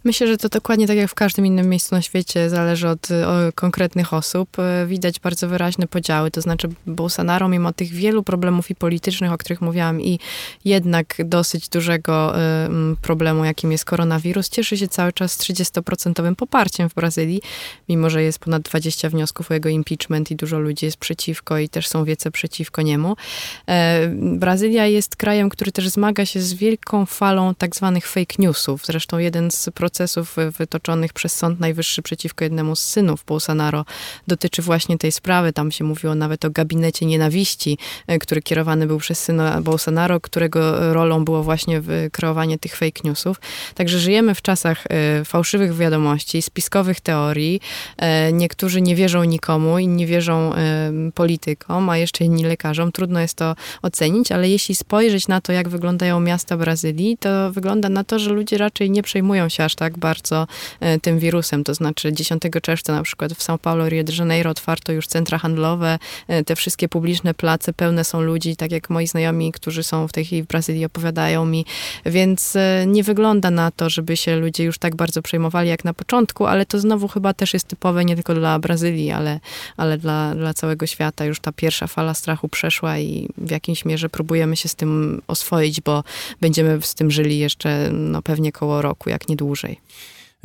Myślę, że to dokładnie tak jak w każdym innym miejscu na świecie, zależy od konkretnych osób. E, widać bardzo wyraźne podziały, to znaczy Bolsonaro, mimo tych wielu problemów i politycznych, o których mówiłam, i jednak dosyć dużego e, problemu, jakim jest koronawirus, cieszy się cały czas 30% poparciem w Brazylii, mimo że jest ponad 20 wniosków o jego impeachment i dużo ludzi jest przeciwko i też są wiece przeciwko niemu. E, Brazylia jest krajem, który też zmaga się z wielką falą tak zwanych fake newsów. Zresztą jeden z procesów wytoczonych przez Sąd Najwyższy przeciwko jednemu z synów Bolsonaro dotyczy właśnie tej sprawy. Tam się mówiło nawet o gabinecie nienawiści, który kierowany był przez syna Bolsonaro, którego rolą było właśnie kreowanie tych fake newsów. Także żyjemy w czasach fałszywych wiadomości, spiskowych teorii. Niektórzy nie wierzą nikomu, inni wierzą politykom, a jeszcze inni lekarzom. Trudno jest to ocenić, ale jeśli spojrzeć na to, jak wyglądają miasta Brazylii, to wygląda na to, że ludzie raczej nie przejmują się aż tak bardzo e, tym wirusem. To znaczy 10 czerwca na przykład w São Paulo, Rio de Janeiro otwarto już centra handlowe, e, te wszystkie publiczne place pełne są ludzi, tak jak moi znajomi, którzy są w tej chwili w Brazylii opowiadają mi, więc e, nie wygląda na to, żeby się ludzie już tak bardzo przejmowali jak na początku, ale to znowu chyba też jest typowe nie tylko dla Brazylii, ale, ale dla, dla całego świata. Już ta pierwsza fala strachu przeszła i w jakimś mierze próbujemy się z tym oswoić, bo będziemy z tym żyli jeszcze no, pewnie koło roku, jak nie dłużej.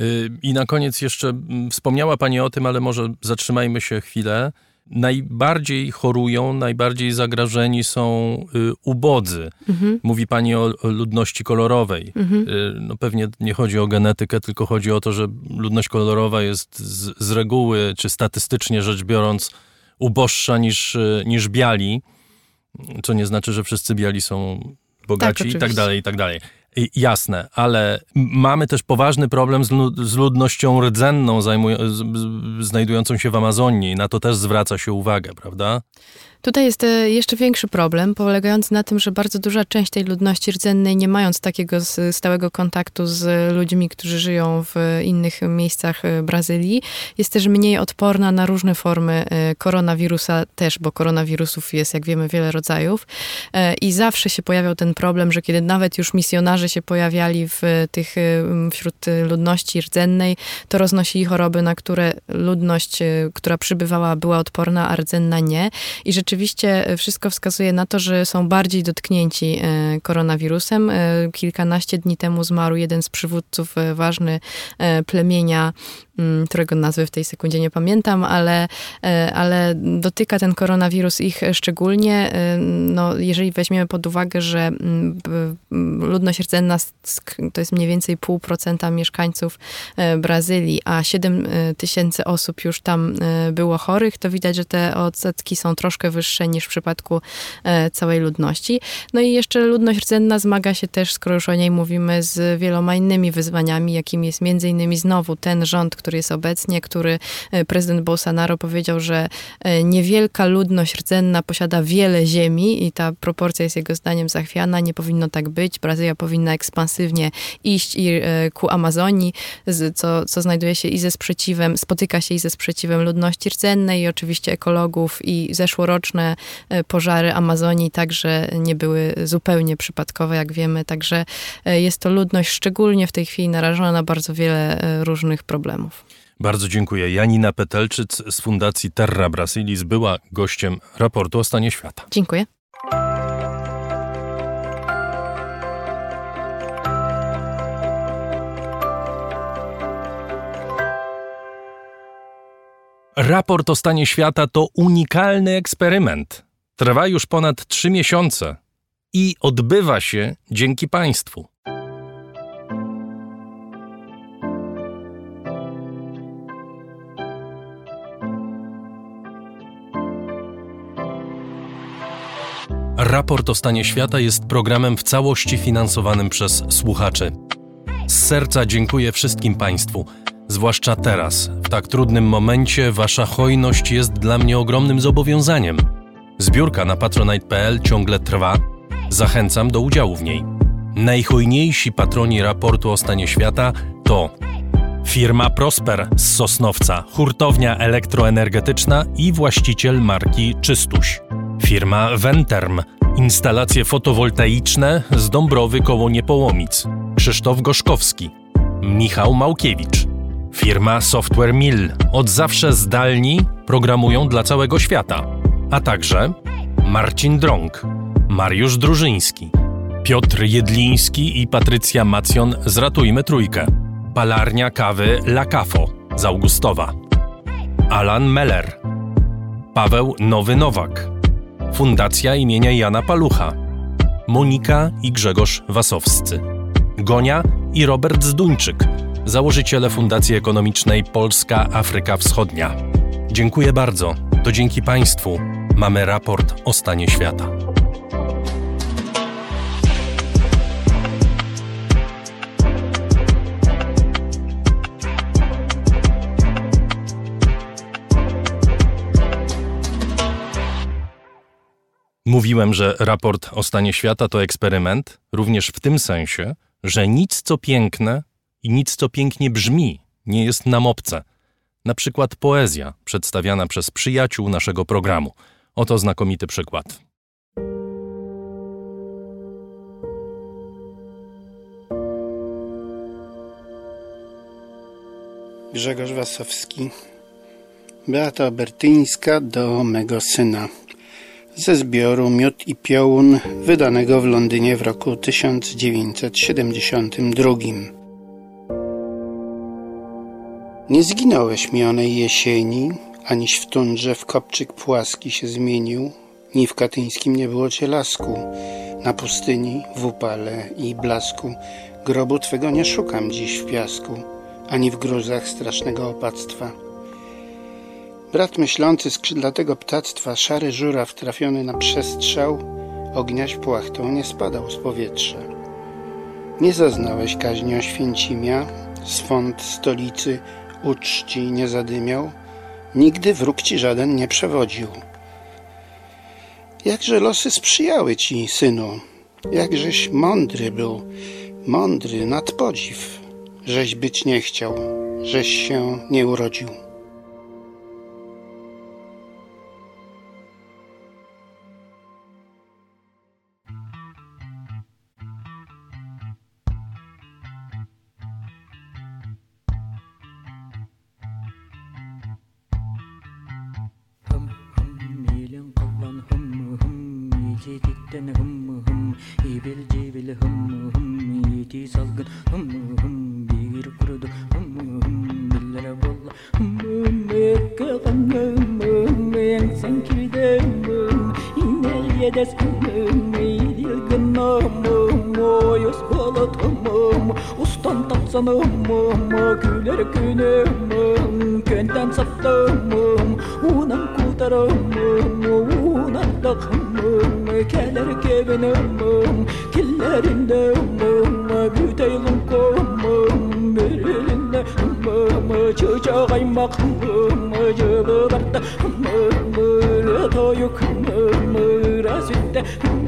Y, I na koniec jeszcze wspomniała Pani o tym, ale może zatrzymajmy się chwilę. Najbardziej chorują, najbardziej zagrożeni są y, ubodzy. Mhm. Mówi Pani o, ludności kolorowej. Mhm. Y, no pewnie nie chodzi o genetykę, tylko chodzi o to, że ludność kolorowa jest z, z reguły, czy statystycznie rzecz biorąc, uboższa niż, niż biali, co nie znaczy, że wszyscy biali są bogaci tak, i tak dalej, i tak dalej. Jasne, ale mamy też poważny problem z, ludnością rdzenną znajdującą się w Amazonii. Na to też zwraca się uwagę, prawda? Tutaj jest e, jeszcze większy problem, polegający na tym, że bardzo duża część tej ludności rdzennej, nie mając takiego stałego kontaktu z ludźmi, którzy żyją w innych miejscach e, Brazylii, jest też mniej odporna na różne formy e, koronawirusa też, bo koronawirusów jest, jak wiemy, wiele rodzajów. I zawsze się pojawiał ten problem, że kiedy nawet już misjonarze się pojawiali w tych, wśród ludności rdzennej, to roznosili choroby, na które ludność, która przybywała, była odporna, a rdzenna nie. I rzeczywiście rzeczywiście e, wszystko wskazuje na to, że są bardziej dotknięci e, koronawirusem. E, kilkanaście dni temu zmarł jeden z przywódców ważny plemienia którego nazwy w tej sekundzie nie pamiętam, ale, e, ale dotyka ten koronawirus ich szczególnie. E, no, jeżeli weźmiemy pod uwagę, że mm, ludność rdzenna to jest mniej więcej pół procenta mieszkańców e, Brazylii, a 7 tysięcy osób już tam było chorych, to widać, że te odsetki są troszkę wyższe niż w przypadku całej ludności. No i jeszcze ludność rdzenna zmaga się też, skoro już o niej mówimy, z wieloma innymi wyzwaniami, jakim jest między innymi znowu ten rząd, który jest obecnie, który e, prezydent Bolsonaro powiedział, że e, niewielka ludność rdzenna posiada wiele ziemi i ta proporcja jest jego zdaniem zachwiana, nie powinno tak być. Brazylia powinna ekspansywnie iść i e, ku Amazonii, co, co znajduje się i ze sprzeciwem, spotyka się i ze sprzeciwem ludności rdzennej i oczywiście ekologów i zeszłoroczne pożary Amazonii także nie były zupełnie przypadkowe, jak wiemy, także jest to ludność szczególnie w tej chwili narażona na bardzo wiele różnych problemów. Bardzo dziękuję. Janina Petelczyc z Fundacji Terra Brasilis była gościem raportu o stanie świata. Dziękuję. Raport o stanie świata to unikalny eksperyment. Trwa już ponad trzy miesiące i odbywa się dzięki Państwu. Raport o stanie świata jest programem w całości finansowanym przez słuchaczy. Z serca dziękuję wszystkim Państwu, zwłaszcza teraz, w tak trudnym momencie, Wasza hojność jest dla mnie ogromnym zobowiązaniem. Zbiórka na patronite.pl ciągle trwa. Zachęcam do udziału w niej. Najhojniejsi patroni raportu o stanie świata to firma Prosper z Sosnowca, hurtownia elektroenergetyczna i właściciel marki Czystuś. Firma Venterm, instalacje fotowoltaiczne z Dąbrowy koło Niepołomic. Krzysztof Goszkowski. Michał Małkiewicz. Firma Software Mill. Od zawsze zdalni programują dla całego świata. A także Marcin Drąg, Mariusz Drużyński, Piotr Jedliński i Patrycja Macjon z Ratujmy Trójkę. Palarnia kawy La Cafo z Augustowa. Alan Meller. Paweł Nowy Nowak. Fundacja imienia Jana Palucha, Monika i Grzegorz Wasowscy, Gonia i Robert Zduńczyk założyciele Fundacji Ekonomicznej Polska Afryka Wschodnia. Dziękuję bardzo. To dzięki Państwu mamy raport o stanie świata. Mówiłem, że raport o stanie świata to eksperyment, również w tym sensie, że nic co piękne i nic co pięknie brzmi nie jest nam obce. Na przykład poezja przedstawiana przez przyjaciół naszego programu. Oto znakomity przykład. Grzegorz Wasowski. Beata Obertyńska do mego syna ze zbioru Miód i Piołun wydanego w Londynie w roku 1972. Nie zginąłeś mi onej jesieni, aniś w tundrze w kopczyk płaski się zmienił, ni w katyńskim nie było cię lasku, na pustyni, w upale i blasku. Grobu twego nie szukam dziś w piasku, ani w gruzach strasznego opactwa Brat myślący skrzydlatego ptactwa, szary żuraw trafiony na przestrzał, ogniaś płachtą nie spadał z powietrza. Nie zaznałeś kaźni Oświęcimia, swąd stolicy uczci nie zadymiał, nigdy wróg ci żaden nie przewodził. Jakże losy sprzyjały ci, synu, jakżeś mądry był, mądry nad podziw, żeś być nie chciał, żeś się nie urodził. bitten hım hım İbil cibil hım hım Yeti salgın hım hım Bir kurudu hım hım Billere bolla. Hım hım Ekke kanlı hım hım Yensen kirde hım jedes Neydirgin namım Oyuz balatımım Ustan tapsanımım Güler günümüm Könden saptımım Unan kurtarımım Unan takımım Keler kevinimim Killerindimim Büteylim kumum Mürilinde Çıca kaymak Cıbı battı Mırmırı toyuk Mırmırı Yeah.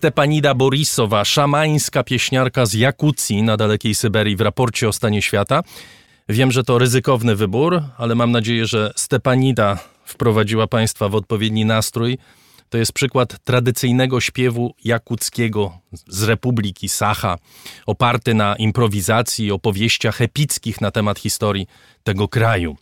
Stepanida Borisowa, szamańska pieśniarka z Jakucji na dalekiej Syberii w raporcie o stanie świata. Wiem, że to ryzykowny wybór, ale mam nadzieję, że Stepanida wprowadziła Państwa w odpowiedni nastrój. To jest przykład tradycyjnego śpiewu jakuckiego z Republiki Sacha, oparty na improwizacji opowieściach epickich na temat historii tego kraju.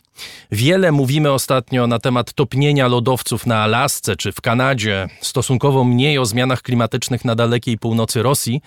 Wiele mówimy ostatnio na temat topnienia lodowców na Alasce czy w Kanadzie, stosunkowo mniej o zmianach klimatycznych na dalekiej północy Rosji,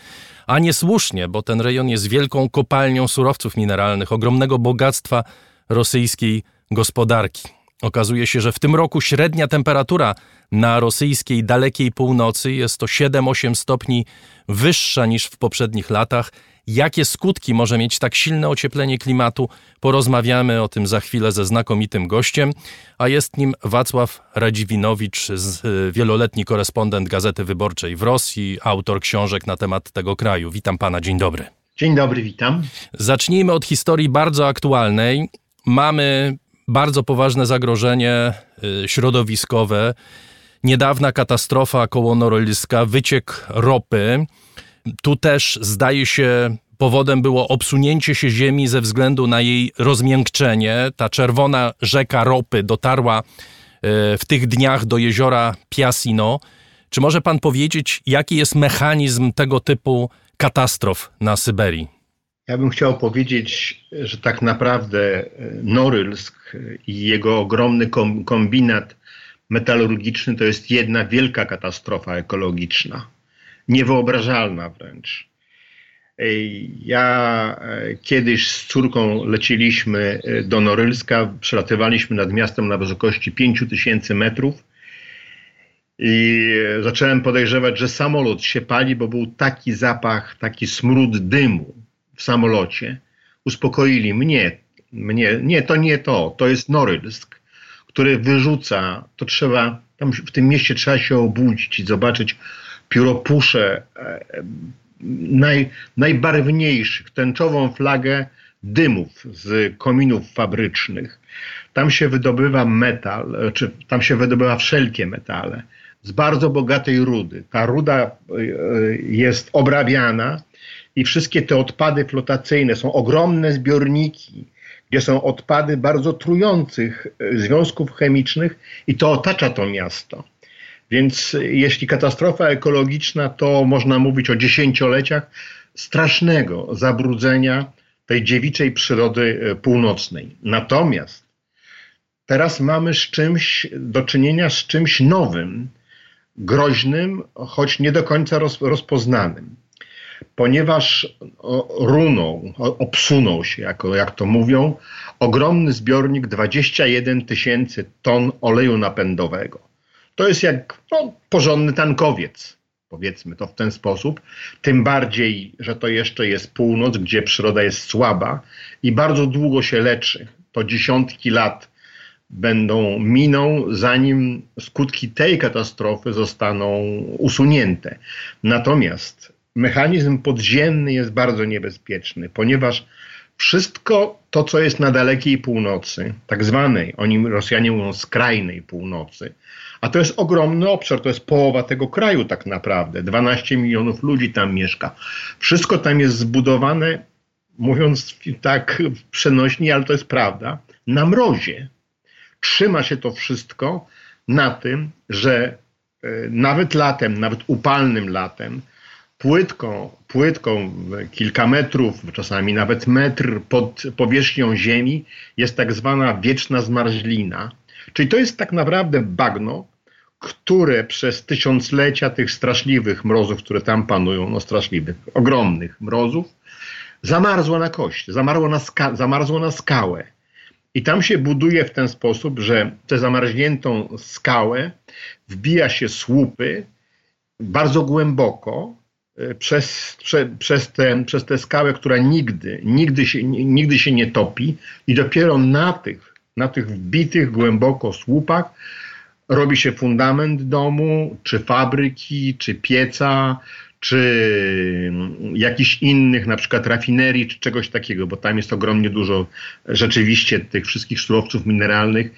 a niesłusznie, bo ten rejon jest wielką kopalnią surowców mineralnych, ogromnego bogactwa rosyjskiej gospodarki. Okazuje się, że w tym roku średnia temperatura na rosyjskiej dalekiej północy jest to 7-8 stopni wyższa niż w poprzednich latach. Jakie skutki może mieć tak silne ocieplenie klimatu? Porozmawiamy o tym za chwilę ze znakomitym gościem, a jest nim Wacław Radziwinowicz, y, wieloletni korespondent Gazety Wyborczej w Rosji, autor książek na temat tego kraju. Witam pana, dzień dobry. Dzień dobry, witam. Zacznijmy od historii bardzo aktualnej. Mamy bardzo poważne zagrożenie y, środowiskowe. Niedawna katastrofa koło Norylska, wyciek ropy. Tu też zdaje się powodem było obsunięcie się ziemi ze względu na jej rozmiękczenie. Ta czerwona rzeka ropy dotarła y, w tych dniach do jeziora Piasino. Czy może pan powiedzieć, jaki jest mechanizm tego typu katastrof na Syberii? Ja bym chciał powiedzieć, że tak naprawdę e, Norylsk i jego ogromny kombinat metalurgiczny to jest jedna wielka katastrofa ekologiczna. Niewyobrażalna wręcz. Ja e, kiedyś z córką leciliśmy e, do Norylska, przelatywaliśmy nad miastem na wysokości 5000 metrów i zacząłem podejrzewać, że samolot się pali, bo był taki zapach, taki smród dymu w samolocie, uspokoili mnie, mnie, nie, to nie to, to jest Norylsk, który wyrzuca, to trzeba, tam w tym mieście trzeba się obudzić i zobaczyć pióropusze e, naj, najbarwniejszych, tęczową flagę dymów z kominów fabrycznych. Tam się wydobywa metal, czy tam się wydobywa wszelkie metale z bardzo bogatej rudy. Ta ruda e, jest obrabiana i wszystkie te odpady flotacyjne są ogromne zbiorniki, gdzie są odpady bardzo trujących e, związków chemicznych i to otacza to miasto. Więc e, jeśli katastrofa ekologiczna, to można mówić o dziesięcioleciach strasznego zabrudzenia tej dziewiczej przyrody e, północnej. Natomiast teraz mamy z czymś do czynienia z czymś nowym, groźnym, choć nie do końca roz, rozpoznanym ponieważ runął, obsunął się, jako, jak to mówią, ogromny zbiornik 21 tysięcy ton oleju napędowego. To jest jak no, porządny tankowiec, powiedzmy to w ten sposób. Tym bardziej, że to jeszcze jest północ, gdzie przyroda jest słaba i bardzo długo się leczy. To dziesiątki lat będą miną, zanim skutki tej katastrofy zostaną usunięte. Natomiast mechanizm podziemny jest bardzo niebezpieczny, ponieważ wszystko to, co jest na dalekiej północy, tak zwanej, oni Rosjanie mówią skrajnej północy, a to jest ogromny obszar, to jest połowa tego kraju tak naprawdę. 12 milionów ludzi tam mieszka. Wszystko tam jest zbudowane, mówiąc tak przenośni, ale to jest prawda, na mrozie. Trzyma się to wszystko na tym, że e, nawet latem, nawet upalnym latem, płytką, płytką kilka metrów, czasami nawet metr pod powierzchnią Ziemi jest tak zwana wieczna zmarzlina. Czyli to jest tak naprawdę bagno, które przez tysiąclecia tych straszliwych mrozów, które tam panują, no straszliwych, ogromnych mrozów, zamarzło na kość, zamarzło na, ska- zamarzło na skałę. I tam się buduje w ten sposób, że tę zamarzniętą skałę wbija się słupy bardzo głęboko, przez, prze, przez, tę, przez tę skałę, która nigdy, nigdy się, nigdy się nie topi i dopiero na tych, na tych wbitych głęboko słupach robi się fundament domu, czy fabryki, czy pieca, czy jakichś innych, na przykład rafinerii, czy czegoś takiego, bo tam jest ogromnie dużo rzeczywiście tych wszystkich surowców mineralnych.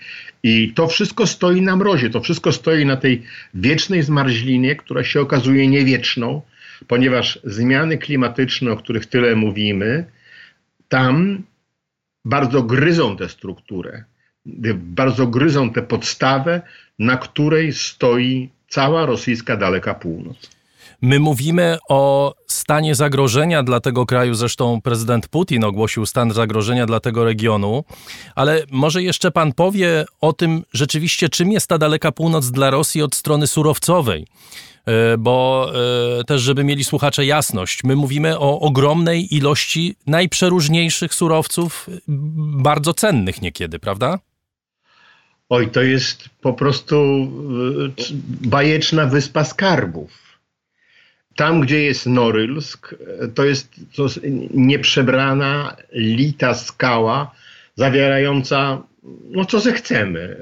I to wszystko stoi na mrozie, to wszystko stoi na tej wiecznej zmarzlinie, która się okazuje niewieczną, ponieważ zmiany klimatyczne, o których tyle mówimy, tam bardzo gryzą tę strukturę, bardzo gryzą tę podstawę, na której stoi cała rosyjska daleka północ. My mówimy o stanie zagrożenia dla tego kraju, zresztą prezydent Putin ogłosił stan zagrożenia dla tego regionu, ale może jeszcze pan powie o tym rzeczywiście, czym jest ta daleka północ dla Rosji od strony surowcowej. E, bo e, też, żeby mieli słuchacze jasność, my mówimy o ogromnej ilości najprzeróżniejszych surowców, bardzo cennych niekiedy, prawda? Oj, to jest po prostu e, bajeczna wyspa skarbów tam, gdzie jest Norylsk, to jest, to jest nieprzebrana, lita skała, zawierająca no co zechcemy.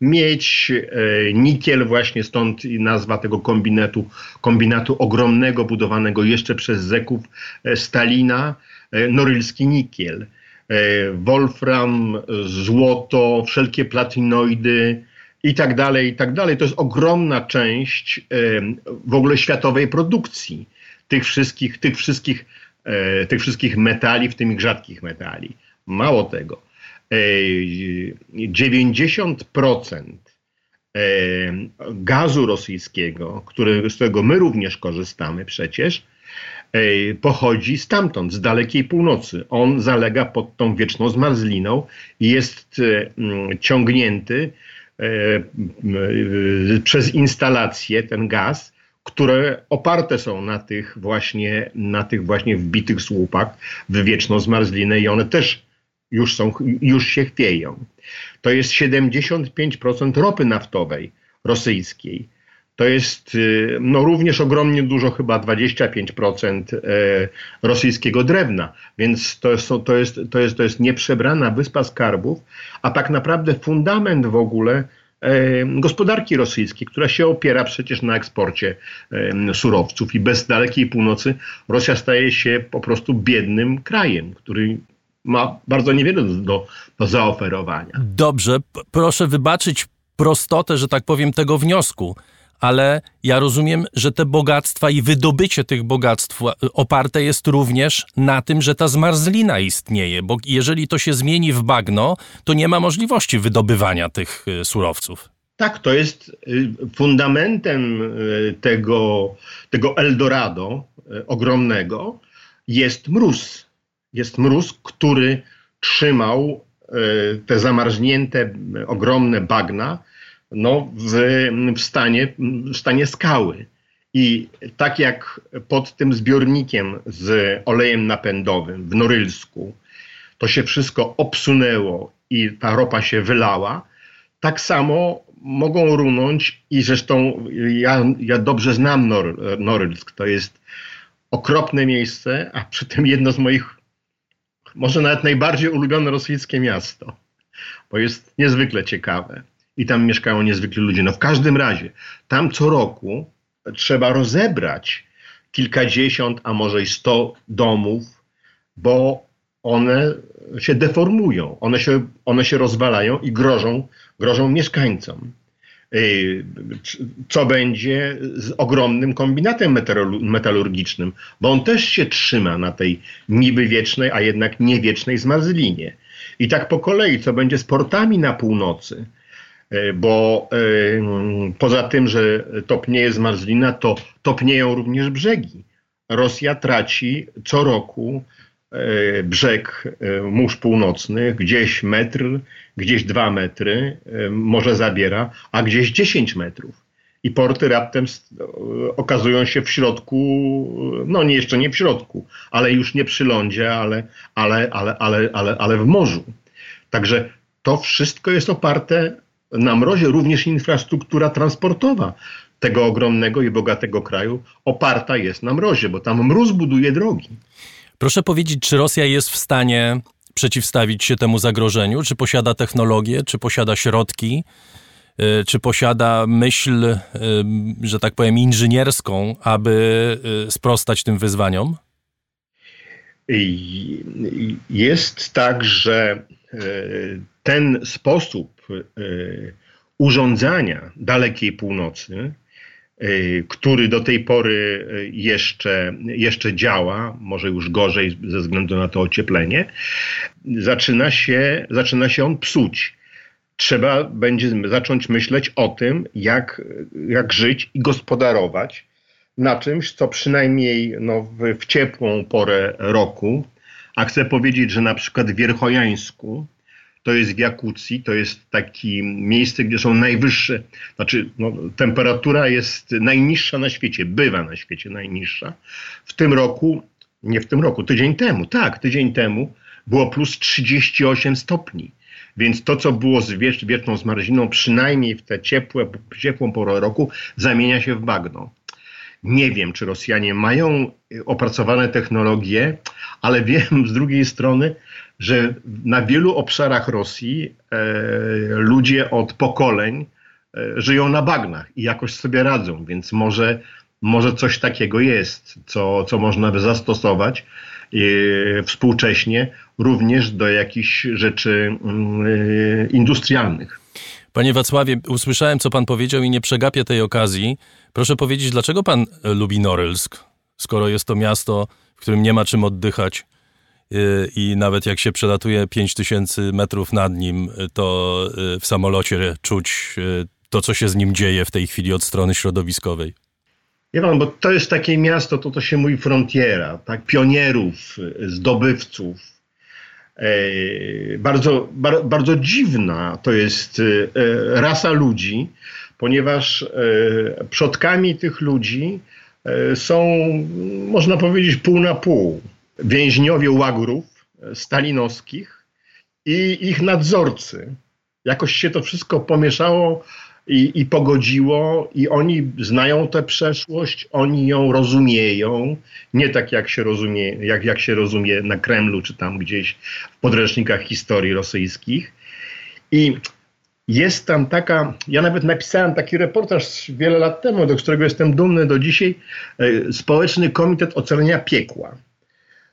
Mieć e, nikiel, właśnie stąd nazwa tego kombinatu, kombinatu ogromnego, budowanego jeszcze przez Zeków e, Stalina, e, norylski nikiel. Wolfram, złoto, wszelkie platinoidy, i tak dalej, i tak dalej. To jest ogromna część w ogóle światowej produkcji tych wszystkich, tych wszystkich, e, tych wszystkich metali, w tym rzadkich metali. Mało tego, 90% e, gazu rosyjskiego, który, z którego my również korzystamy przecież, e, pochodzi stamtąd, z dalekiej północy. On zalega pod tą wieczną zmarzliną i jest ciągnięty E, przez instalacje ten gaz, które oparte są na tych właśnie, na tych właśnie wbitych słupach w wieczną zmarzlinę i one też już, są, już się chwieją. To jest 75% ropy naftowej rosyjskiej. To jest y, no, również ogromnie dużo, chyba 25% e, rosyjskiego drewna. Więc to jest, to, jest, to, jest, to jest nieprzebrana wyspa skarbów, a tak naprawdę fundament w ogóle e, gospodarki rosyjskiej, która się opiera przecież na eksporcie e, surowców i bez dalekiej północy Rosja staje się po prostu biednym krajem, który ma bardzo niewiele do, do zaoferowania. Dobrze, proszę wybaczyć prostotę, że tak powiem, tego wniosku ale ja rozumiem, że te bogactwa i wydobycie tych bogactw oparte jest również na tym, że ta zmarzlina istnieje, bo jeżeli to się zmieni w bagno, to nie ma możliwości wydobywania tych y, surowców. Tak, to jest y, fundamentem y, tego, tego Eldorado ogromnego jest mróz. Jest mróz, który trzymał te zamarznięte ogromne bagna no, w, w, stanie, w stanie skały. I tak jak pod tym zbiornikiem z olejem napędowym w Norylsku to się wszystko obsunęło i ta ropa się wylała, tak samo mogą runąć i zresztą ja, ja dobrze znam Nor, Norylsk. To jest okropne miejsce, a przy tym jedno z moich, może nawet najbardziej ulubione rosyjskie miasto, bo jest niezwykle ciekawe i tam mieszkają niezwykli ludzie. No w każdym razie, tam co roku trzeba rozebrać kilkadziesiąt, a może i sto domów, bo one się deformują, one się, one się rozwalają i grożą, grożą mieszkańcom. Y, co będzie z ogromnym kombinatem metalurgicznym, bo on też się trzyma na tej niby wiecznej, a jednak niewiecznej zmarzlinie. I tak po kolei, co będzie z portami na północy, E, bo e, poza tym, że topnieje zmarzlina, to topnieją również brzegi. Rosja traci co roku brzeg mórz północnych, gdzieś metr, gdzieś dwa metry może zabiera, a gdzieś 10 metrów. I porty raptem okazują się w środku, no nie jeszcze nie w środku, ale już nie przy lądzie, ale, ale, ale, ale, ale, ale w morzu. Także to wszystko jest oparte na mrozie również infrastruktura transportowa tego ogromnego i bogatego kraju oparta jest na mrozie, bo tam mróz buduje drogi. Proszę powiedzieć, czy Rosja jest w stanie przeciwstawić się temu zagrożeniu? Czy posiada technologię, czy posiada środki? czy posiada myśl, że tak powiem, inżynierską, aby sprostać tym wyzwaniom? Jest tak, że ten sposób urządzania dalekiej północy, który do tej pory jeszcze, jeszcze działa, może już gorzej ze względu na to ocieplenie, zaczyna się, zaczyna się on psuć. Trzeba będzie zacząć myśleć o tym, jak, jak żyć i gospodarować na czymś, co przynajmniej no, w, w ciepłą porę roku, a chcę powiedzieć, że na przykład w Wierchojańsku, to jest w Jakucji, to jest takie miejsce, gdzie są najwyższe, znaczy no, temperatura jest najniższa na świecie, bywa na świecie najniższa. W tym roku, nie w tym roku, tydzień temu, tak, tydzień temu było plus 38 stopni. Więc to, co było z wieczną zmarziną, przynajmniej w tę ciepłe, ciepłą porę roku, zamienia się w bagno. Nie wiem, czy Rosjanie mają opracowane technologie, ale wiem z drugiej strony, że na wielu obszarach Rosji e, ludzie od pokoleń e, żyją na bagnach i jakoś sobie radzą, więc może, może coś takiego jest, co, co można by zastosować e, współcześnie również do jakichś rzeczy mm, e, industrialnych. Panie Wacławie, usłyszałem, co pan powiedział i nie przegapię tej okazji. Proszę powiedzieć, dlaczego pan lubi Norylsk, skoro jest to miasto, w którym nie ma czym oddychać i nawet jak się przelatuje 5000 metrów nad nim, to y, w samolocie czuć y, to, co się z nim dzieje w tej chwili od strony środowiskowej. Ja wiem, bo to jest takie miasto, to to się mówi frontiera, tak, pionierów, zdobywców, bardzo, bar, bardzo dziwna to jest rasa ludzi, ponieważ przodkami tych ludzi są, można powiedzieć, pół na pół. Więźniowie łagrów stalinowskich i ich nadzorcy. Jakoś się to wszystko pomieszało i, i pogodziło, i oni znają tę przeszłość, oni ją rozumieją, nie tak jak się rozumie, jak, jak się rozumie na Kremlu, czy tam gdzieś w podręcznikach historii rosyjskich. I jest tam taka, ja nawet napisałem taki reportaż wiele lat temu, do którego jestem dumny do dzisiaj, e, Społeczny Komitet Ocalenia Piekła.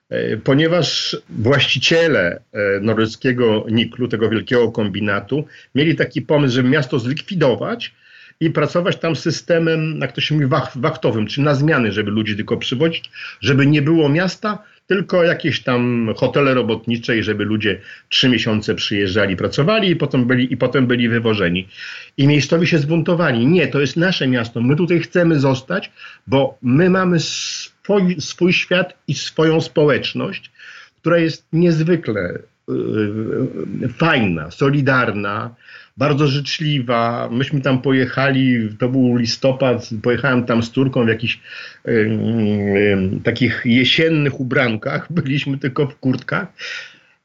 E, ponieważ właściciele e, norweskiego Niklu, tego wielkiego kombinatu, mieli taki pomysł, żeby miasto zlikwidować i pracować tam systemem, jak to się mówi, wachtowym, czyli na zmiany, żeby ludzi tylko przywozić, żeby nie było miasta, tylko jakieś tam hotele robotnicze i żeby ludzie trzy miesiące przyjeżdżali, pracowali i potem byli, i potem byli wywożeni. I miejscowi się zbuntowali. Nie, to jest nasze miasto, my tutaj chcemy zostać, bo my mamy swój, swój świat i swoją społeczność, która jest niezwykle yy, fajna, solidarna, bardzo życzliwa. Myśmy tam pojechali, to był listopad, pojechałem tam z córką w jakichś y, y, takich jesiennych ubrankach, byliśmy tylko w kurtkach.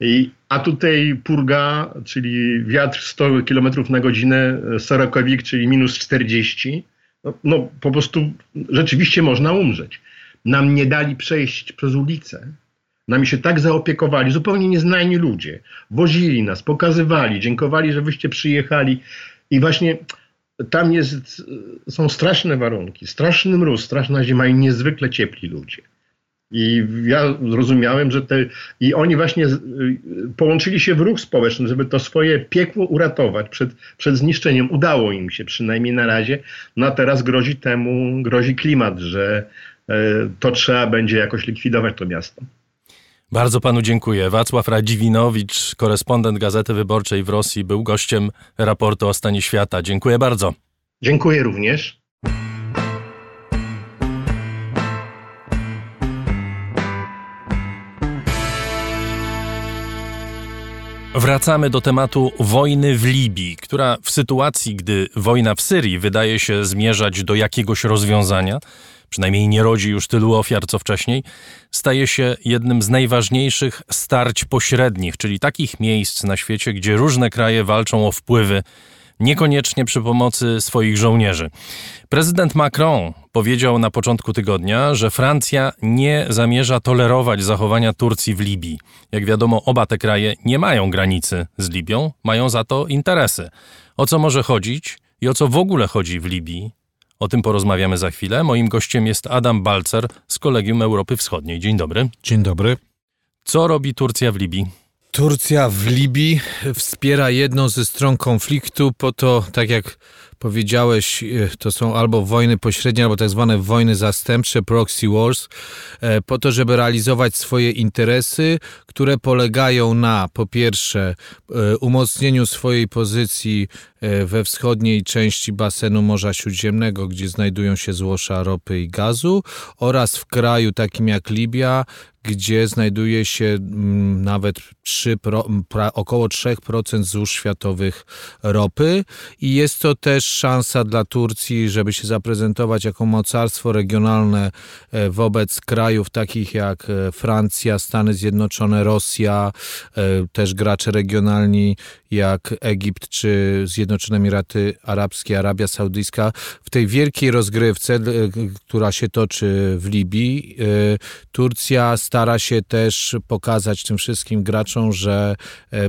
I, a tutaj purga, czyli wiatr 100 km na godzinę, Sorokowik, czyli minus 40. No, no po prostu rzeczywiście można umrzeć. Nam nie dali przejść przez ulicę. Nami się tak zaopiekowali, zupełnie nieznani ludzie. Wozili nas, pokazywali, dziękowali, że wyście przyjechali. I właśnie tam jest, są straszne warunki, straszny mróz, straszna zima i niezwykle ciepli ludzie. I ja zrozumiałem, że te. I oni właśnie połączyli się w ruch społeczny, żeby to swoje piekło uratować przed, przed zniszczeniem. Udało im się przynajmniej na razie. No a teraz grozi temu, grozi klimat, że to trzeba będzie jakoś likwidować to miasto. Bardzo panu dziękuję. Wacław Radziwinowicz, korespondent Gazety Wyborczej w Rosji, był gościem raportu o stanie świata. Dziękuję bardzo. Dziękuję również. Wracamy do tematu wojny w Libii, która w sytuacji, gdy wojna w Syrii wydaje się zmierzać do jakiegoś rozwiązania, przynajmniej nie rodzi już tylu ofiar co wcześniej, staje się jednym z najważniejszych starć pośrednich, czyli takich miejsc na świecie, gdzie różne kraje walczą o wpływy, niekoniecznie przy pomocy swoich żołnierzy. Prezydent Macron powiedział na początku tygodnia, że Francja nie zamierza tolerować zachowania Turcji w Libii. Jak wiadomo, oba te kraje nie mają granicy z Libią, mają za to interesy. O co może chodzić? i o co w ogóle chodzi w Libii. O tym porozmawiamy za chwilę. Moim gościem jest Adam Balcer z Kolegium Europy Wschodniej. Dzień dobry. Dzień dobry. Co robi Turcja w Libii? Turcja w Libii wspiera jedną ze stron konfliktu po to, tak jak powiedziałeś, e, to są albo wojny pośrednie, albo tak zwane wojny zastępcze, proxy wars, e, po to, żeby realizować swoje interesy, które polegają na po pierwsze e, umocnieniu swojej pozycji we wschodniej części basenu Morza Śródziemnego, gdzie znajdują się złoża ropy i gazu oraz w kraju takim jak Libia, gdzie znajduje się mm, nawet 3, około 3% złóż światowych ropy. I jest to też szansa dla Turcji, żeby się zaprezentować jako mocarstwo regionalne e, wobec krajów takich jak e, Francja, Stany Zjednoczone, Rosja, e, też gracze regionalni jak Egipt czy Zjednoczone Emiraty Arabskie, Arabia Saudyjska. W tej wielkiej rozgrywce, która się toczy w Libii, Turcja stara się też pokazać tym wszystkim graczom, że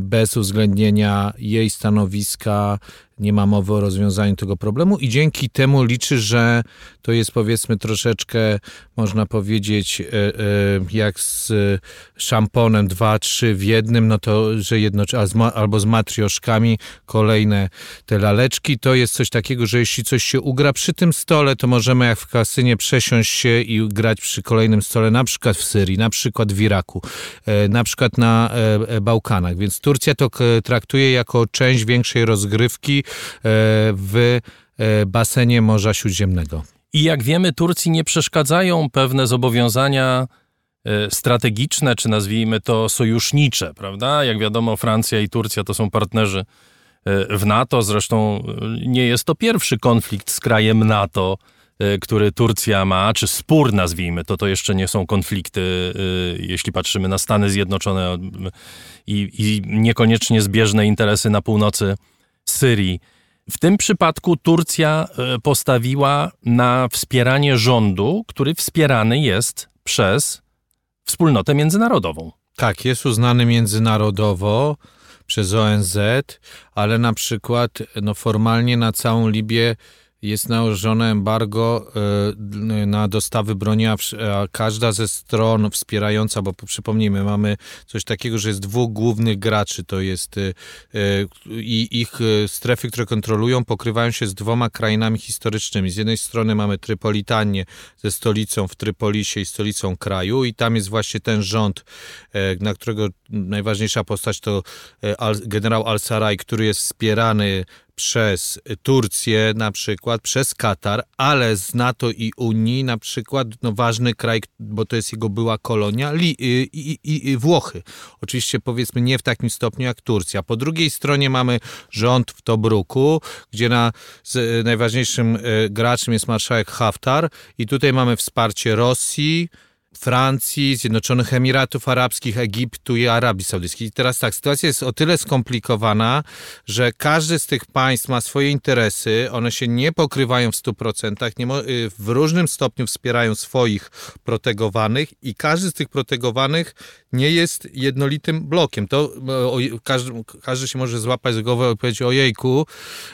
bez uwzględnienia jej stanowiska nie ma mowy o rozwiązaniu tego problemu i dzięki temu liczy, że to jest powiedzmy troszeczkę, można powiedzieć, e, e, jak z szamponem dwa, trzy w jednym, no to, że jedno, albo z matrioszkami kolejne te laleczki, to jest coś takiego, że jeśli coś się ugra przy tym stole, to możemy jak w kasynie przesiąść się i grać przy kolejnym stole, na przykład w Syrii, na przykład w Iraku, e, na przykład na Bałkanach, więc Turcja to traktuje jako część większej rozgrywki, w basenie Morza Śródziemnego. I jak wiemy, Turcji nie przeszkadzają pewne zobowiązania e, strategiczne, czy nazwijmy to sojusznicze, prawda? Jak wiadomo, Francja i Turcja to są partnerzy e, w NATO. Zresztą e, nie jest to pierwszy konflikt z krajem NATO, który Turcja ma, czy spór, nazwijmy to, to jeszcze nie są konflikty, jeśli patrzymy na Stany Zjednoczone i, i niekoniecznie zbieżne interesy na północy Syrii. W tym przypadku Turcja e, postawiła na wspieranie rządu, który wspierany jest przez wspólnotę międzynarodową. Tak, jest uznany międzynarodowo przez ONZ, ale na przykład no, formalnie na całą Libię jest nałożone embargo e, na dostawy broni, a każda ze stron wspierająca, bo przypomnijmy, mamy coś takiego, że jest dwóch głównych graczy, to jest e, e, i ich strefy, które kontrolują, pokrywają się z dwoma krainami historycznymi. Z jednej strony mamy Trypolitanię ze stolicą w Trypolisie i stolicą kraju i tam jest właśnie ten rząd, na którego najważniejsza postać to generał Al-Saraj, który jest wspierany przez Turcję na przykład, przez Katar, ale z NATO i Unii na przykład no ważny kraj, bo to jest jego była kolonia, Li, i, i, i Włochy. Oczywiście powiedzmy nie w takim stopniu jak Turcja. Po drugiej stronie mamy rząd w Tobruku, gdzie na, z, najważniejszym e, graczem jest marszałek Haftar i tutaj mamy wsparcie Rosji, Francji, Zjednoczonych Emiratów Arabskich, Egiptu i Arabii Saudyjskiej. I teraz tak, sytuacja jest o tyle skomplikowana, że każdy z tych państw ma swoje interesy, one się nie pokrywają w 100%, nie y, w różnym stopniu wspierają swoich protegowanych i każdy z tych protegowanych nie jest jednolitym blokiem. To o, każdy, każdy się może złapać z głowy i powiedzieć ojejku,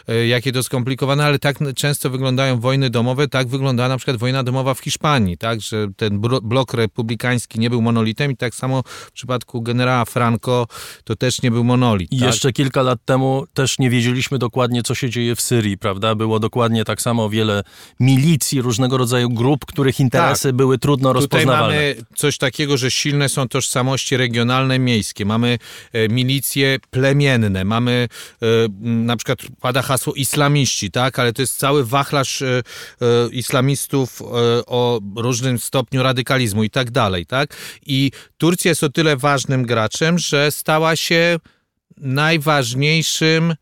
y, jakie to skomplikowane, ale tak często wyglądają wojny domowe, tak wygląda na przykład wojna domowa w Hiszpanii, tak, że ten blok republikański nie był monolitem i tak samo w przypadku generała Franco to też nie był monolit. I tak? jeszcze kilka lat temu też nie wiedzieliśmy dokładnie, co się dzieje w Syrii, prawda? Było dokładnie tak samo wiele milicji, różnego rodzaju grup, których interesy tak. były trudno rozpoznawalne. Tutaj mamy coś takiego, że silne są tożsamości regionalne, miejskie. Mamy e, milicje plemienne, mamy e, na przykład pada hasło islamiści, tak? Ale to jest cały wachlarz e, islamistów o różnym stopniu radykalizmu i tak dalej, tak? I Turcja jest o tyle ważnym graczem, że stała się najważniejszym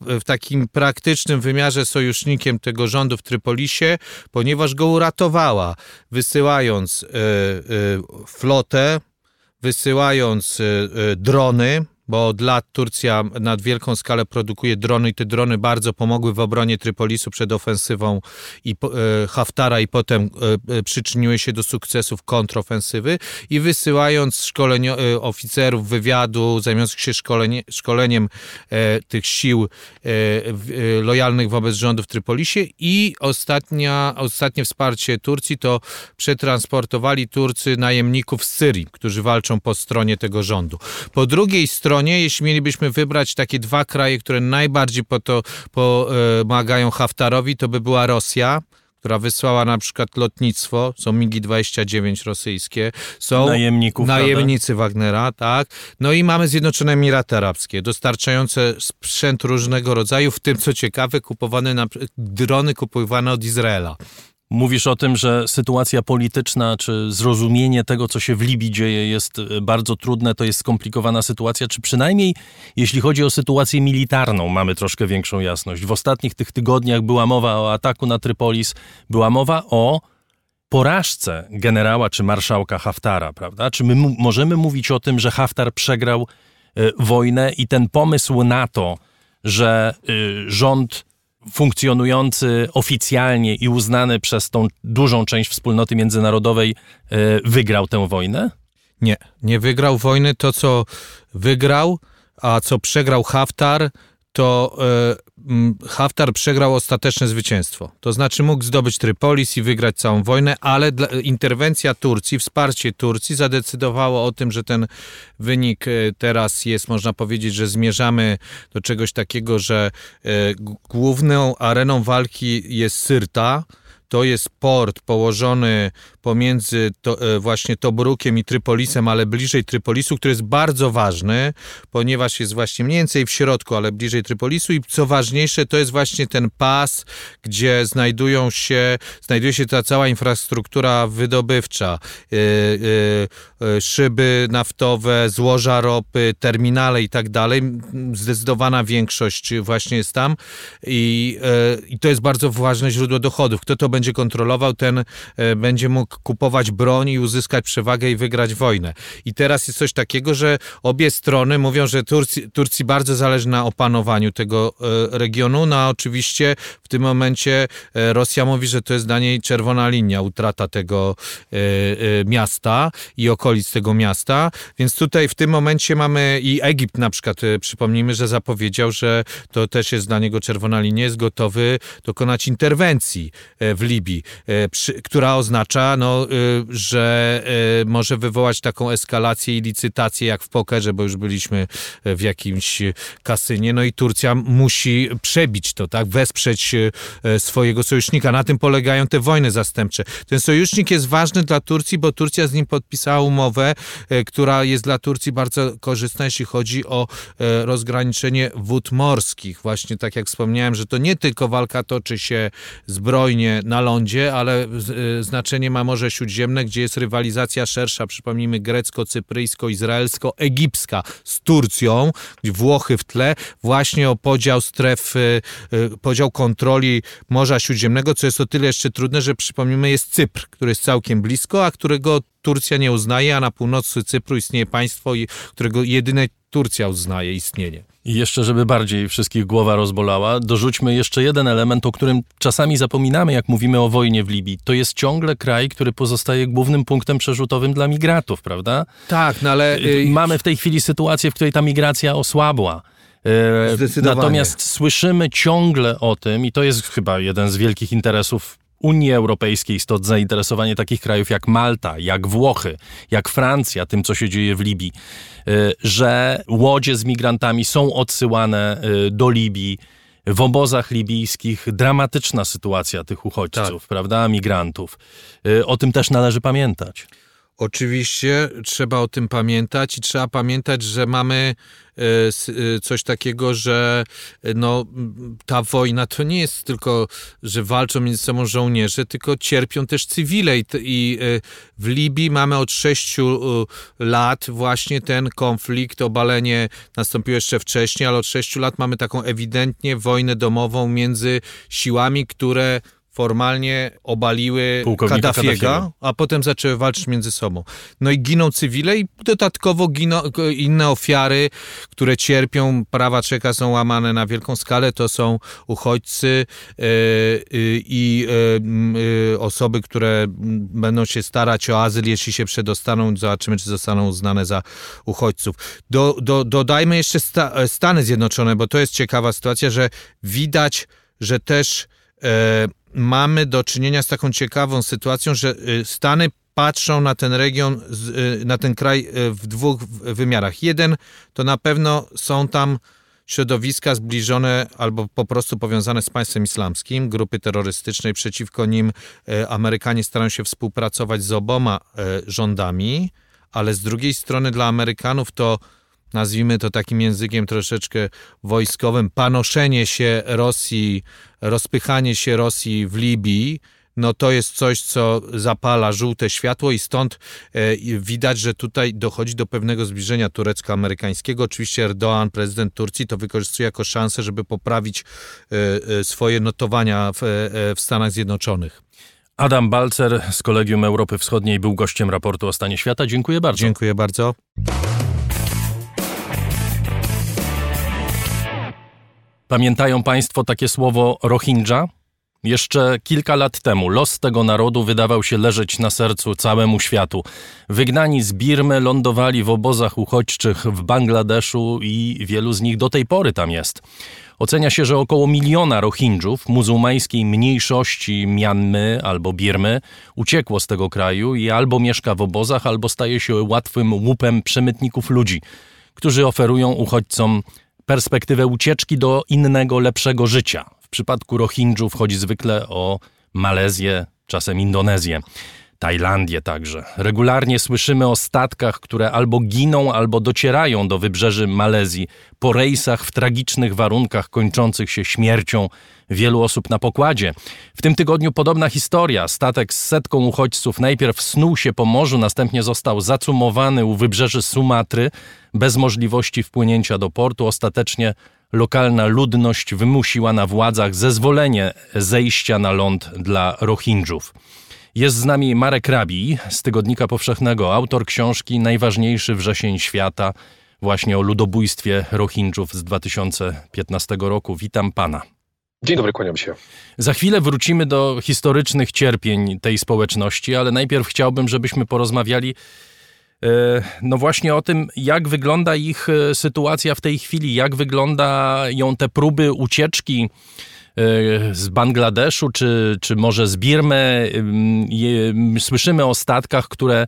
w takim praktycznym wymiarze sojusznikiem tego rządu w Trypolisie, ponieważ go uratowała, wysyłając y, y, flotę, wysyłając y, drony, bo od lat Turcja na wielką skalę produkuje drony i te drony bardzo pomogły w obronie Trypolisu przed ofensywą i e, Haftara i potem e, e, przyczyniły się do sukcesów kontrofensywy i wysyłając szkolenio, oficerów wywiadu zajmujących się szkolenie, szkoleniem tych sił lojalnych wobec rządu w Trypolisie i ostatnia, ostatnie wsparcie Turcji to przetransportowali Turcy najemników z Syrii, którzy walczą po stronie tego rządu. Po drugiej stronie, jeśli mielibyśmy wybrać takie dwa kraje, które najbardziej po to pomagają Haftarowi, to by była Rosja, która wysłała na przykład lotnictwo, są MiGi-29 rosyjskie, są Najemników, najemnicy prawda? Wagnera, tak. No i mamy Zjednoczone Emiraty Arabskie, dostarczające sprzęt różnego rodzaju, w tym co ciekawe, kupowane na, drony kupowane od Izraela. Mówisz o tym, że sytuacja polityczna czy zrozumienie tego, co się w Libii dzieje, jest e, bardzo trudne, to jest skomplikowana sytuacja, czy przynajmniej jeśli chodzi o sytuację militarną, mamy troszkę większą jasność. W ostatnich tych tygodniach była mowa o ataku na Trypolis, była mowa o porażce generała czy marszałka Haftara, prawda? Czy my możemy mówić o tym, że Haftar przegrał y, wojnę i ten pomysł na to, że y, rząd funkcjonujący oficjalnie i uznany przez tą dużą część wspólnoty międzynarodowej e, wygrał tę wojnę? Nie, nie wygrał wojny. To, co wygrał, a co przegrał Haftar, to e, Haftar przegrał ostateczne zwycięstwo. To znaczy mógł zdobyć Trypolis i wygrać całą wojnę, ale dla, interwencja Turcji, wsparcie Turcji zadecydowało o tym, że ten wynik e, teraz jest, można powiedzieć, że zmierzamy do czegoś takiego, że e, główną areną walki jest Syrta, to jest port położony pomiędzy to, e, właśnie Tobrukiem i Trypolisem, ale bliżej Trypolisu, który jest bardzo ważny, ponieważ jest właśnie mniej więcej w środku, ale bliżej Trypolisu i co ważniejsze, to jest właśnie ten pas, gdzie znajdują się, znajduje się ta cała infrastruktura wydobywcza, yy, yy, szyby naftowe, złoża ropy, terminale i tak dalej. Zdecydowana większość właśnie jest tam i, i to jest bardzo ważne źródło dochodów. Kto to będzie kontrolował, ten będzie mógł kupować broń i uzyskać przewagę i wygrać wojnę. I teraz jest coś takiego, że obie strony mówią, że Turcji, Turcji bardzo zależy na opanowaniu tego e, regionu. No a oczywiście w tym momencie e, Rosja mówi, że to jest dla niej czerwona linia, utrata tego e, miasta i okolic tego miasta. Więc tutaj w tym momencie mamy i Egipt na przykład, przypomnijmy, że zapowiedział, że to też jest dla niego czerwona linia, jest gotowy dokonać interwencji w Libii, która oznacza no, y, że y, może wywołać taką eskalację i licytację jak w pokerze, bo już byliśmy w jakimś kasynie. No i Turcja musi przebić to, tak, wesprzeć y, swojego sojusznika. Na tym polegają te wojny zastępcze. Ten sojusznik jest ważny dla Turcji, bo Turcja z nim podpisała umowę, która jest dla Turcji bardzo korzystna, jeśli chodzi o rozgraniczenie wód morskich. Właśnie tak jak wspomniałem, że to nie tylko walka toczy się zbrojnie na lądzie, ale znaczenie ma Morze Śródziemne, gdzie jest rywalizacja szersza, przypomnijmy grecko-cypryjsko-izraelsko-egipska z Turcją, Włochy w tle, właśnie o podział stref, y, y, podział kontroli Morza Śródziemnego, co jest o tyle jeszcze trudne, że przypomnijmy jest Cypr, który jest całkiem blisko, a którego Turcja nie uznaje, a na północy Cypru istnieje państwo, którego jedyne Turcja uznaje istnienie. I jeszcze, żeby bardziej wszystkich głowa rozbolała, dorzućmy jeszcze jeden element, o którym czasami zapominamy, jak mówimy o wojnie w Libii. To jest ciągle kraj, który pozostaje głównym punktem przerzutowym dla migratów, prawda? Tak, no ale... Y, mamy w tej chwili sytuację, w której ta migracja osłabła. Y, natomiast słyszymy ciągle o tym, i to jest chyba jeden z wielkich interesów Unii Europejskiej stąd zainteresowanie takich krajów jak Malta, jak Włochy, jak Francja, tym co się dzieje w Libii, y, że łodzie z migrantami są odsyłane y, do Libii. W obozach libijskich dramatyczna sytuacja tych uchodźców, tak. prawda, migrantów. Y, o tym też należy pamiętać. Oczywiście trzeba o tym pamiętać i trzeba pamiętać, że mamy e, e, coś takiego, że e, no, ta wojna to nie jest tylko, że walczą między sobą żołnierze, tylko cierpią też cywile. I, I w Libii mamy od sześciu lat właśnie ten konflikt, obalenie nastąpiło jeszcze wcześniej, ale od sześciu lat mamy taką ewidentnie wojnę domową między siłami, które formalnie obaliły Kaddafiego, a potem zaczęły walczyć między sobą. No i giną cywile i dodatkowo giną inne ofiary, które cierpią, prawa człowieka są łamane na wielką skalę, to są uchodźcy yy, i yy, osoby, które będą się starać o azyl, jeśli się przedostaną, zobaczymy, czy zostaną uznane za uchodźców. Do, do, dodajmy jeszcze sta, Stany Zjednoczone, bo to jest ciekawa sytuacja, że widać, że też e, mamy do czynienia z taką ciekawą sytuacją, że y, Stany patrzą na ten region, y, na ten kraj y, w dwóch wymiarach. Jeden to na pewno są tam środowiska zbliżone albo po prostu powiązane z państwem islamskim, grupy terrorystyczne przeciwko nim Amerykanie starają się współpracować z oboma rządami, ale z drugiej strony dla Amerykanów to nazwijmy to takim językiem troszeczkę wojskowym, panoszenie się Rosji, rozpychanie się Rosji w Libii, no to jest coś, co zapala żółte światło i stąd e, widać, że tutaj dochodzi do pewnego zbliżenia turecko-amerykańskiego. Oczywiście Erdoğan, prezydent Turcji, to wykorzystuje jako szansę, żeby poprawić e, e, swoje notowania w, w Stanach Zjednoczonych. Adam Balcer z Kolegium Europy Wschodniej był gościem raportu o stanie świata. Dziękuję bardzo. Dziękuję bardzo. Pamiętają Państwo takie słowo Rohingya? Jeszcze kilka lat temu los tego narodu wydawał się leżeć na sercu całemu światu. Wygnani z Birmy lądowali w obozach uchodźczych w Bangladeszu i wielu z nich do tej pory tam jest. Ocenia się, że około miliona Rohingjów, muzułmańskiej mniejszości Mianmy albo Birmy, uciekło z tego kraju i albo mieszka w obozach, albo staje się łatwym łupem przemytników ludzi, którzy oferują uchodźcom perspektywę ucieczki do innego, lepszego życia. W przypadku Rohingjów chodzi zwykle o Malezję, czasem Indonezję. Tajlandię także. Regularnie słyszymy o statkach, które albo giną, albo docierają do wybrzeży Malezji po rejsach w tragicznych warunkach kończących się śmiercią wielu osób na pokładzie. W tym tygodniu podobna historia. Statek z setką uchodźców najpierw snuł się po morzu, następnie został zacumowany u wybrzeży Sumatry bez możliwości wpłynięcia do portu. Ostatecznie lokalna ludność wymusiła na władzach zezwolenie zejścia na ląd dla Rohingjów. Jest z nami Marek Rabi z Tygodnika Powszechnego, autor książki Najważniejszy wrzesień świata, właśnie o ludobójstwie Rohingjów z 2015 roku. Witam pana. Dzień dobry, kłaniam się. Za chwilę wrócimy do historycznych cierpień tej społeczności, ale najpierw chciałbym, żebyśmy porozmawiali e, no właśnie o tym, jak wygląda ich e, sytuacja w tej chwili, jak wyglądają te próby ucieczki z Bangladeszu, czy, czy może z Birmy. Słyszymy o statkach, które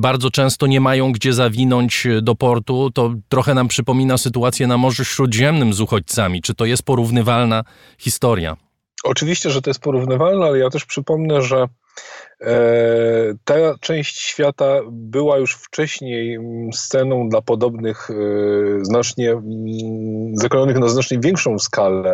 bardzo często nie mają gdzie zawinąć do portu. To trochę nam przypomina sytuację na Morzu Śródziemnym z uchodźcami. Czy to jest porównywalna historia? Oczywiście, że to jest porównywalne, ale ja też przypomnę, że ta część świata była już wcześniej mm, sceną dla podobnych, e, znacznie mm, zakojonych na znacznie większą skalę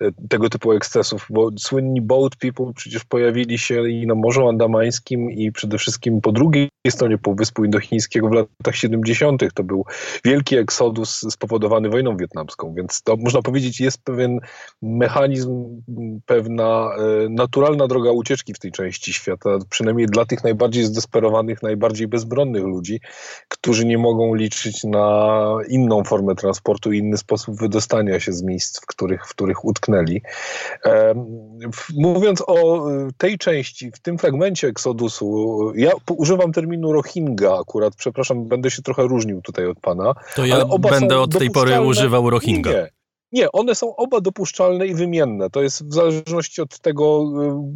e, tego typu ekscesów, bo słynni boat people przecież pojawili się i na Morzu Andamańskim i przede wszystkim po drugiej stronie Półwyspu Indochińskiego w latach 70. To był wielki eksodus spowodowany wojną wietnamską, więc to można powiedzieć jest pewien mechanizm, pewna naturalna droga ucieczki w tej części świata, przynajmniej dla tych najbardziej zdesperowanych, najbardziej bezbronnych ludzi, którzy nie mogą liczyć na inną formę transportu, inny sposób wydostania się z miejsc, w których, w których utknęli. Mówiąc o tej części, w tym fragmencie Eksodusu, ja używam terminu Rohingya akurat, przepraszam, będę się trochę różnił tutaj od pana. To ja będę od tej pory używał Rohingya. Nie, nie, one są oba dopuszczalne i wymienne. To jest w zależności od tego,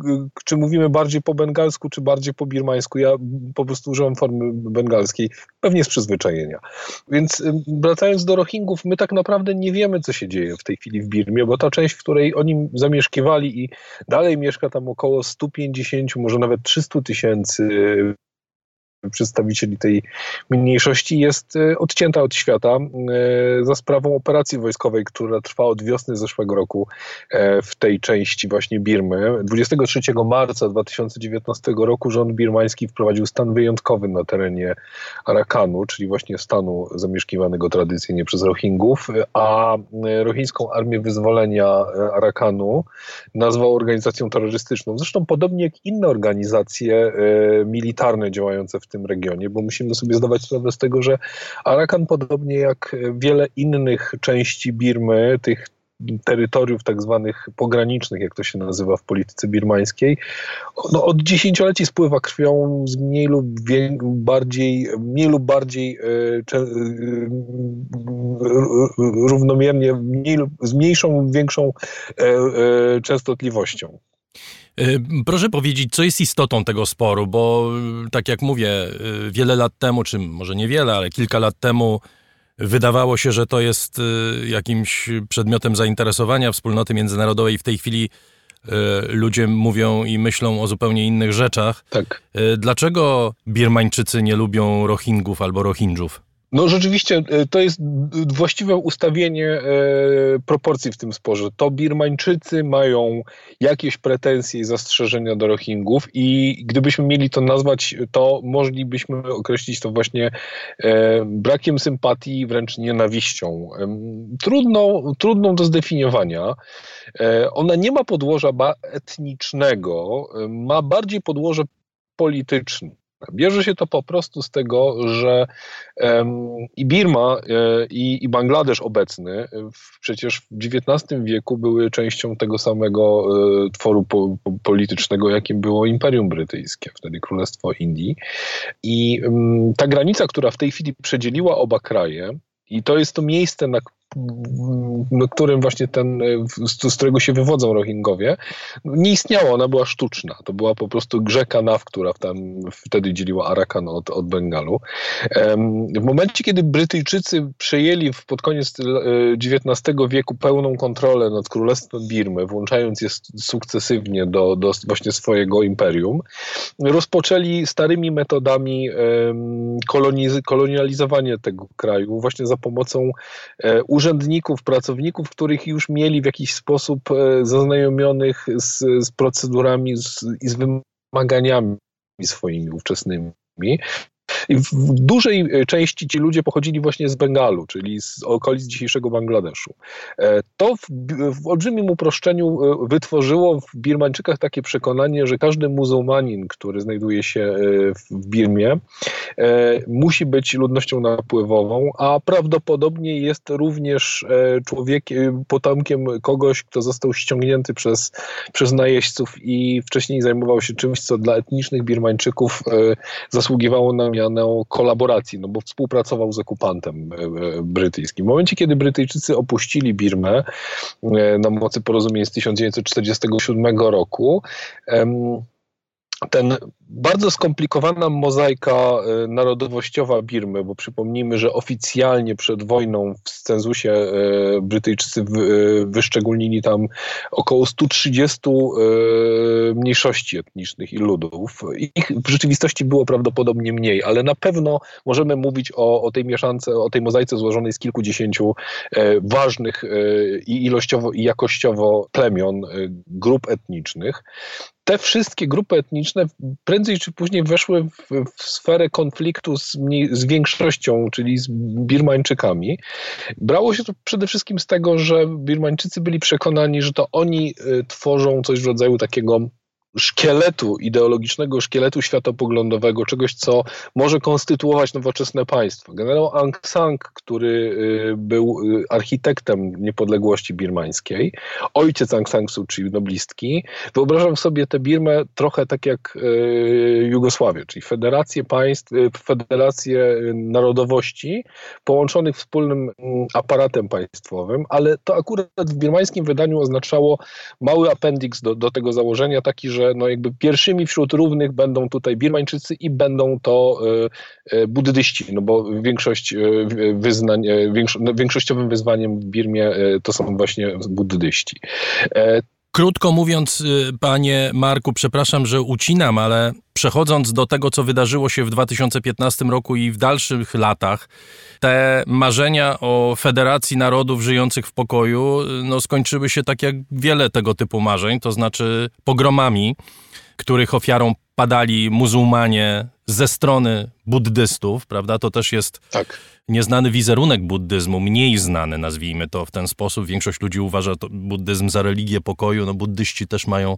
y, y, czy mówimy bardziej po bengalsku, czy bardziej po birmańsku. Ja po prostu użyłem formy bengalskiej, pewnie z przyzwyczajenia. Więc y, wracając do Rohingów, my tak naprawdę nie wiemy, co się dzieje w tej chwili w Birmie, bo ta część, w której oni zamieszkiwali i dalej mieszka tam około 150, może nawet 300 tysięcy przedstawicieli tej mniejszości jest e, odcięta od świata e, za sprawą operacji wojskowej, która trwa od wiosny zeszłego roku e, w tej części właśnie Birmy. 23 marca 2019 roku rząd birmański wprowadził stan wyjątkowy na terenie Arakanu, czyli właśnie stanu zamieszkiwanego tradycyjnie przez Rohingów, a rohińską Armię Wyzwolenia Arakanu nazwał organizacją terrorystyczną. Zresztą podobnie jak inne organizacje militarne działające w tym regionie, bo musimy sobie zdawać sprawę z tego, że Arakan, podobnie jak wiele innych części Birmy, tych terytoriów tak zwanych pogranicznych, jak to się nazywa w polityce birmańskiej, no od dziesięcioleci spływa krwią z mniej lub bardziej, mniej lub bardziej e, e, równomiernie, mniej lub, z mniejszą, większą e, częstotliwością. Y, proszę powiedzieć, co jest istotą tego sporu, bo y, tak jak mówię, y, wiele lat temu, czy może niewiele, ale kilka lat temu wydawało się, że to jest jakimś przedmiotem zainteresowania wspólnoty międzynarodowej. W tej chwili ludzie mówią i myślą o zupełnie innych rzeczach. Tak. Dlaczego Birmańczycy nie lubią Rohingów albo Rohingjów? No rzeczywiście e, to jest właściwe ustawienie e, proporcji w tym sporze. To Birmańczycy mają jakieś pretensje i zastrzeżenia do Rohingów i gdybyśmy mieli to nazwać, to moglibyśmy określić to właśnie e, brakiem sympatii, wręcz nienawiścią. Trudną, trudną do zdefiniowania. Ona nie ma podłoża etnicznego, ma bardziej podłoże polityczne. Bierze się to po prostu z tego, że i Birma, e, i, i Bangladesz obecny w, przecież w XIX wieku były częścią tego samego e, tworu po, po, politycznego, jakim było Imperium Brytyjskie, wtedy Królestwo Indii. I ta granica, która w tej chwili przedzieliła oba kraje, i to jest to miejsce, na którym właśnie ten, z, którego się wywodzą Rohingowie, nie istniała, ona była sztuczna. To była po prostu rzeka Nav, która tam wtedy dzieliła Arakan od, od Bengalu. W momencie, kiedy Brytyjczycy przejęli pod koniec XIX e, wieku pełną kontrolę nad Królestwem Birmy, włączając je sukcesywnie do, do właśnie swojego imperium, rozpoczęli starymi metodami koloniz- kolonializowanie tego kraju właśnie za pomocą e, urzędników, pracowników, których już mieli w jakiś sposób e, zaznajomionych z, z procedurami z, i z wymaganiami swoimi ówczesnymi. I w dużej e, części ci ludzie pochodzili właśnie z Bengalu, czyli z okolic dzisiejszego Bangladeszu. E, to w, w olbrzymim uproszczeniu e, wytworzyło w Birmańczykach takie przekonanie, że każdy muzułmanin, który znajduje się w Birmie, musi być ludnością napływową, a prawdopodobnie jest również człowiekiem, potomkiem kogoś, kto został ściągnięty przez, przez najeźdźców i wcześniej zajmował się czymś, co dla etnicznych Birmańczyków zasługiwało na miano wspomnianą kolaboracji, no bo współpracował z okupantem e, e, brytyjskim. W momencie, kiedy Brytyjczycy opuścili Birmę e, na mocy porozumień z 1947 roku, ten bardzo skomplikowana mozaika e, narodowościowa Birmy, bo przypomnijmy, że oficjalnie przed wojną w cenzusie e, Brytyjczycy e, wyszczególnili tam około 130 mniejszości etnicznych i ludów. Ich w rzeczywistości było prawdopodobnie mniej, ale na pewno możemy mówić o, o tej mieszance, o tej mozaice złożonej z kilkudziesięciu ważnych i ilościowo i jakościowo plemion, grup etnicznych te wszystkie grupy etniczne prędzej czy później weszły w, w sferę konfliktu z, z, większością, czyli z Birmańczykami. Brało się to przede wszystkim z tego, że Birmańczycy byli przekonani, że to oni y, tworzą coś w rodzaju takiego szkieletu ideologicznego, szkieletu światopoglądowego, czegoś, co może konstytuować nowoczesne państwo. Generał Aung San, który y, był y, architektem niepodległości birmańskiej, ojciec Aung San Suu Kyi, noblistki, wyobrażam sobie tę Birmę trochę tak jak y, Jugosławię, czyli federację państw, federację narodowości połączonych wspólnym mm, aparatem państwowym, ale to akurat w birmańskim wydaniu oznaczało mały appendix do, do tego założenia, taki, że że no jakby pierwszymi wśród równych będą tutaj Birmańczycy i będą to e, e, buddyści, no bo większość e, wyznań, no większościowym wyzwaniem w Birmie to są właśnie buddyści. Krótko mówiąc, y, panie Marku, przepraszam, że ucinam, ale przechodząc do tego, co wydarzyło się w 2015 roku i w dalszych latach, te marzenia o Federacji Narodów Żyjących w Pokoju y, no, skończyły się tak jak wiele tego typu marzeń, to znaczy pogromami, których ofiarą padali muzułmanie ze strony buddystów, prawda? To też jest tak. nieznany wizerunek buddyzmu, mniej znany, nazwijmy to w ten sposób. Większość ludzi uważa buddyzm za religię pokoju. No, buddyści też mają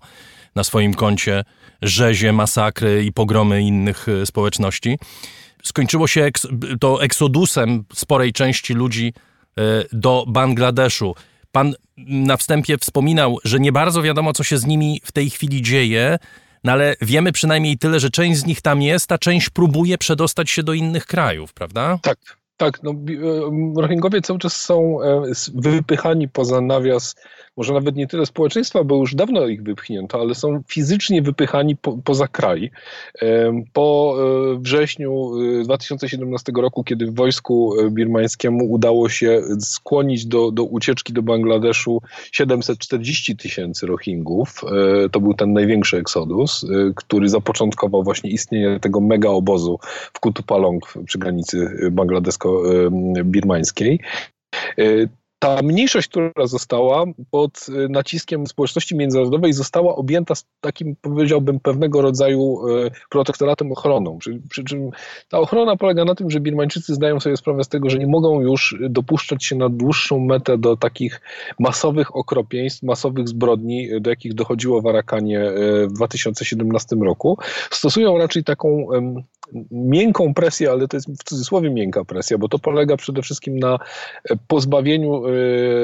na swoim koncie rzezie, masakry i pogromy innych e, społeczności. Skończyło się to eksodusem sporej części ludzi e, do Bangladeszu. Pan na wstępie wspominał, że nie bardzo wiadomo, co się z nimi w tej chwili dzieje. No ale wiemy przynajmniej tyle, że część z nich tam jest, a część próbuje przedostać się do innych krajów, prawda? Tak, tak. No, e, Rohingowie cały czas są e, wypychani poza nawias może nawet nie tyle społeczeństwa, bo już dawno ich wypchnięto, ale są fizycznie wypychani po, poza kraj. Po e, wrześniu 2017 e, roku, kiedy wojsku e, birmańskiemu udało się skłonić do, do ucieczki do Bangladeszu 740 tysięcy Rohingów, to był ten największy eksodus, który zapoczątkował właśnie istnienie tego mega obozu w Kutupalong przy granicy bangladesko-birmańskiej ta mniejszość, która została pod y, naciskiem społeczności międzynarodowej, została objęta takim, powiedziałbym, pewnego rodzaju y, protektoratem ochroną. Przy, przy czym ta ochrona polega na tym, że Birmańczycy zdają sobie sprawę z tego, że nie mogą już dopuszczać się na dłuższą metę do takich masowych okropieństw, masowych zbrodni, do jakich dochodziło w Arakanie y, w 2017 roku. Stosują raczej taką miękką presję, ale to jest w cudzysłowie miękka presja, bo to polega przede wszystkim na pozbawieniu e,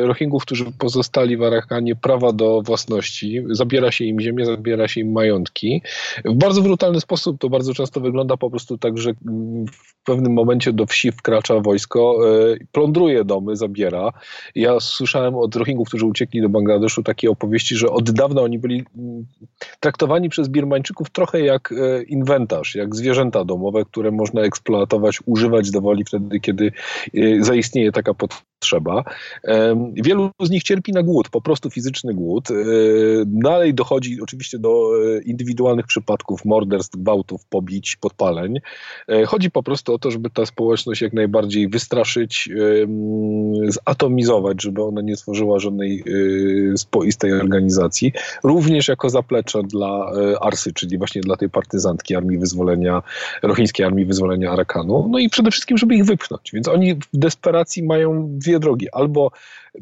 Rohingów, którzy pozostali w Arakanie, prawa do własności. Zabiera się im ziemię, zabiera się im majątki. W bardzo brutalny sposób to bardzo często wygląda po prostu tak, że w pewnym momencie do wsi wkracza wojsko, e, plądruje domy, zabiera. Ja słyszałem od Rohingów, którzy uciekli do Bangladeszu, takie opowieści, że od dawna oni byli mm, traktowani przez Birmańczyków trochę jak e, inwentarz, jak zwierzęta domowe, które można eksploatować, używać do woli wtedy, kiedy zaistnieje taka potrzeba. Wielu z nich cierpi na głód, po prostu fizyczny głód. Dalej dochodzi oczywiście do indywidualnych przypadków morderstw, gwałtów, pobić, podpaleń. Chodzi po prostu o to, żeby ta społeczność jak najbardziej wystraszyć, zatomizować, żeby ona nie stworzyła żadnej spoistej organizacji. Również jako zaplecze dla Arsy, czyli właśnie dla tej partyzantki Armii Wyzwolenia, rochińskiej Armii Wyzwolenia Arakanu. No i przede wszystkim, żeby ich wypchnąć. Więc oni w desperacji mają dwie drogi. Albo unbelievable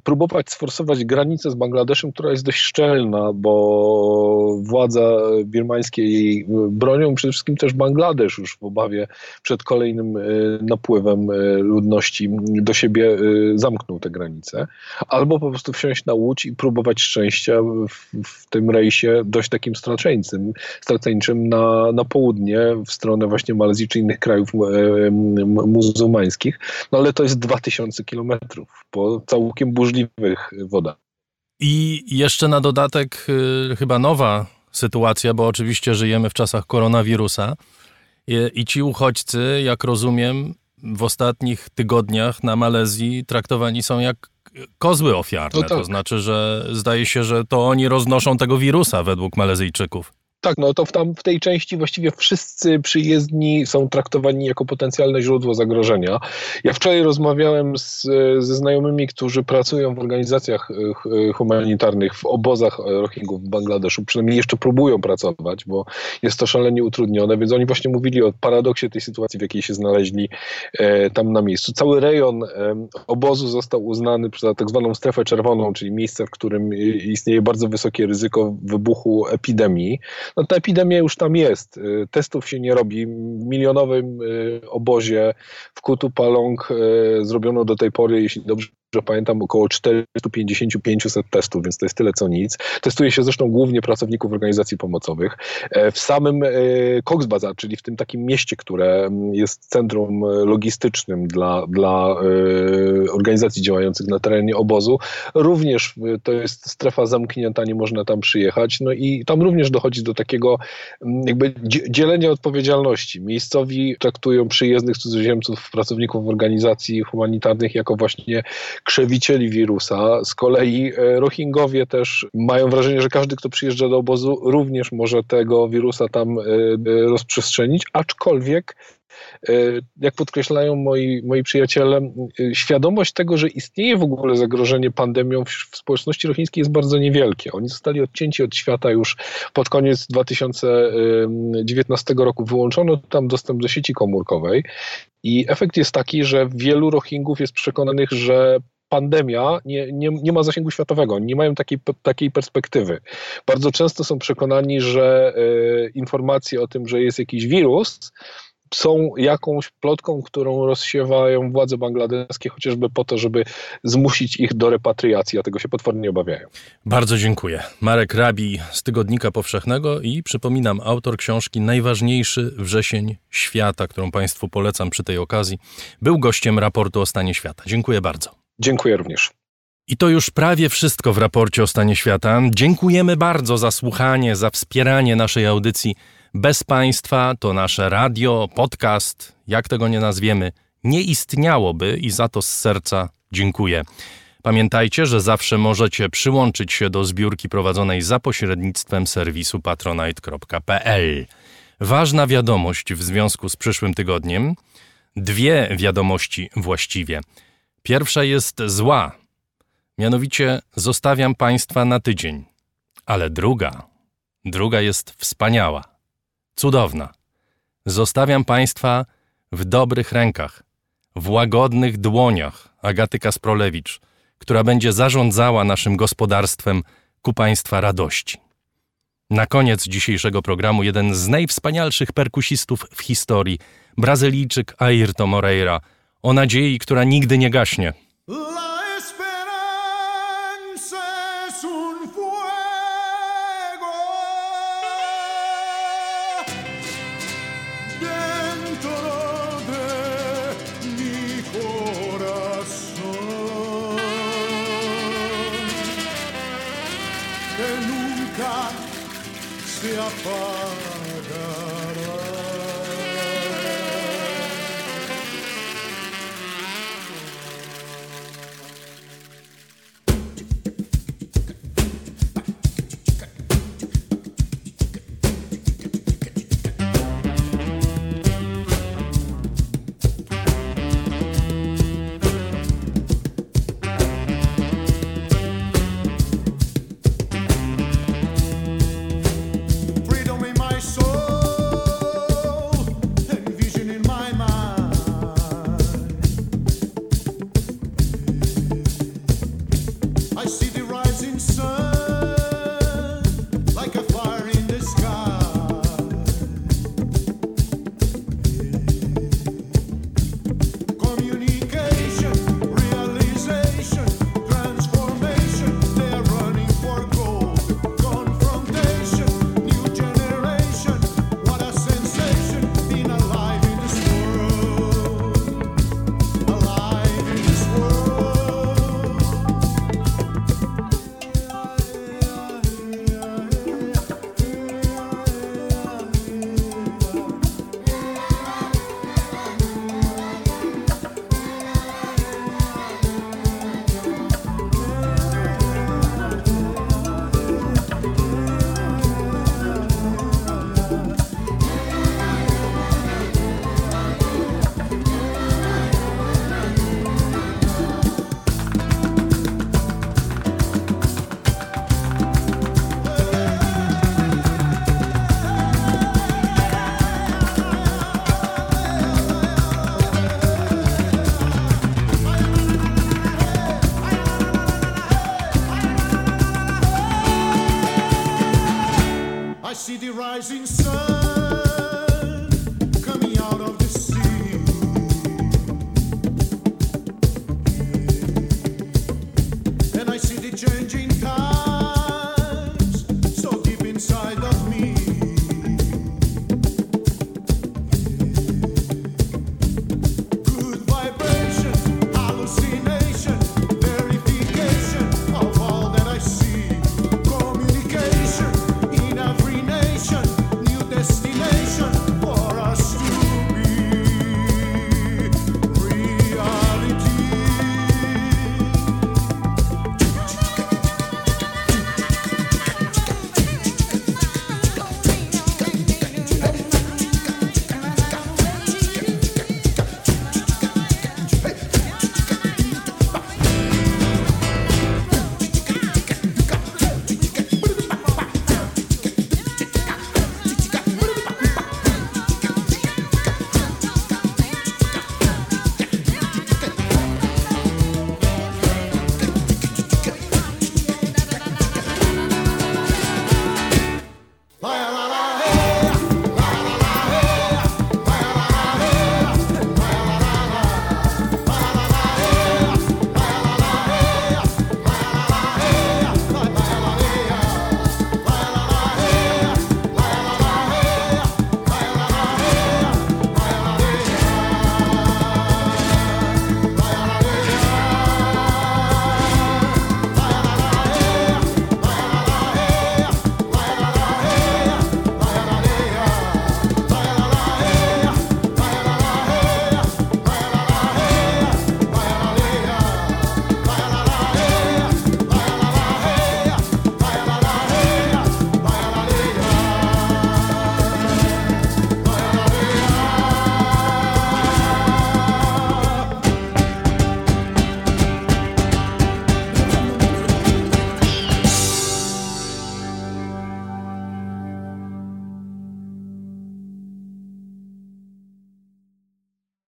próbować sforsować granicę z Bangladeszem, która jest dość szczelna, bo władza birmańskie jej bronią przede wszystkim też Bangladesz już w obawie przed kolejnym e, napływem e, ludności do siebie e, zamknął te granice. Albo po prostu wsiąść na łódź i próbować szczęścia w, w tym rejsie dość takim straceńcym, straceńczym na, na południe, w stronę właśnie Malezji czy innych krajów muzułmańskich. No ale to jest 2000 kilometrów po całkiem burzliwych wodach. I jeszcze na dodatek y, chyba nowa sytuacja, bo oczywiście żyjemy w czasach koronawirusa I, ci uchodźcy, jak rozumiem, w ostatnich tygodniach na Malezji traktowani są jak kozły ofiarne. To, tak. to znaczy, że zdaje się, że to oni roznoszą tego wirusa według Malezyjczyków. Tak, no to w, tam, w tej części właściwie wszyscy przyjezdni są traktowani jako potencjalne źródło zagrożenia. Ja wczoraj rozmawiałem z, ze znajomymi, którzy pracują w organizacjach e, e, humanitarnych, w obozach Rohingów w Bangladeszu, przynajmniej jeszcze próbują pracować, bo jest to szalenie utrudnione, więc oni właśnie mówili o paradoksie tej sytuacji, w jakiej się znaleźli e, tam na miejscu. Cały rejon e, obozu został uznany za tak zwaną strefę czerwoną, czyli miejsce, w którym istnieje bardzo wysokie ryzyko wybuchu epidemii no ta epidemia już tam jest. Y, testów się nie robi. W milionowym y, obozie w Kutu Palong y, zrobiono do tej pory, jeśli dobrze że pamiętam, około 450-500 testów, więc to jest tyle co nic. Testuje się zresztą głównie pracowników organizacji pomocowych. E, w samym e, Cox Bazar, czyli w tym takim mieście, które jest centrum logistycznym dla, dla e, organizacji działających na terenie obozu, również to jest strefa zamknięta, nie można tam przyjechać. No i tam również dochodzi do takiego jakby dzielenia odpowiedzialności. Miejscowi traktują przyjezdnych cudzoziemców, pracowników organizacji humanitarnych jako właśnie krzewicieli wirusa. Z kolei Rohingowie też mają wrażenie, że każdy, kto przyjeżdża do obozu, również może tego wirusa tam rozprzestrzenić, aczkolwiek E, jak podkreślają moi, moi przyjaciele, e, świadomość tego, że istnieje w ogóle zagrożenie pandemią w, w społeczności rochińskiej jest bardzo niewielkie. Oni zostali odcięci od świata już pod koniec 2019 roku. Wyłączono tam dostęp do sieci komórkowej i efekt jest taki, że wielu Rohingów jest przekonanych, że pandemia nie, nie, nie ma zasięgu światowego, nie mają takiej, takiej perspektywy. Bardzo często są przekonani, że y, informacje o tym, że jest jakiś wirus, są jakąś plotką, którą rozsiewają władze bangladeskie, chociażby po to, żeby zmusić ich do repatriacji, a tego się potwornie obawiają. Bardzo dziękuję. Marek Rabi z Tygodnika Powszechnego i przypominam, autor książki Najważniejszy wrzesień świata, którą Państwu polecam przy tej okazji, był gościem raportu o stanie świata. Dziękuję bardzo. Dziękuję również. I to już prawie wszystko w raporcie o stanie świata. Dziękujemy bardzo za słuchanie, za wspieranie naszej audycji. Bez Państwa to nasze radio, podcast, jak tego nie nazwiemy, nie istniałoby i za to z serca dziękuję. Pamiętajcie, że zawsze możecie przyłączyć się do zbiórki prowadzonej za pośrednictwem serwisu patronite.pl. Ważna wiadomość w związku z przyszłym tygodniem. Dwie wiadomości właściwie. Pierwsza jest zła, mianowicie zostawiam Państwa na tydzień, ale druga, druga jest wspaniała cudowna. Zostawiam Państwa w dobrych rękach, w łagodnych dłoniach Agaty Kasprolewicz, która będzie zarządzała naszym gospodarstwem ku Państwa radości. Na koniec dzisiejszego programu jeden z najwspanialszych perkusistów w historii, Brazylijczyk Ayrton Moreira, o nadziei, która nigdy nie gaśnie.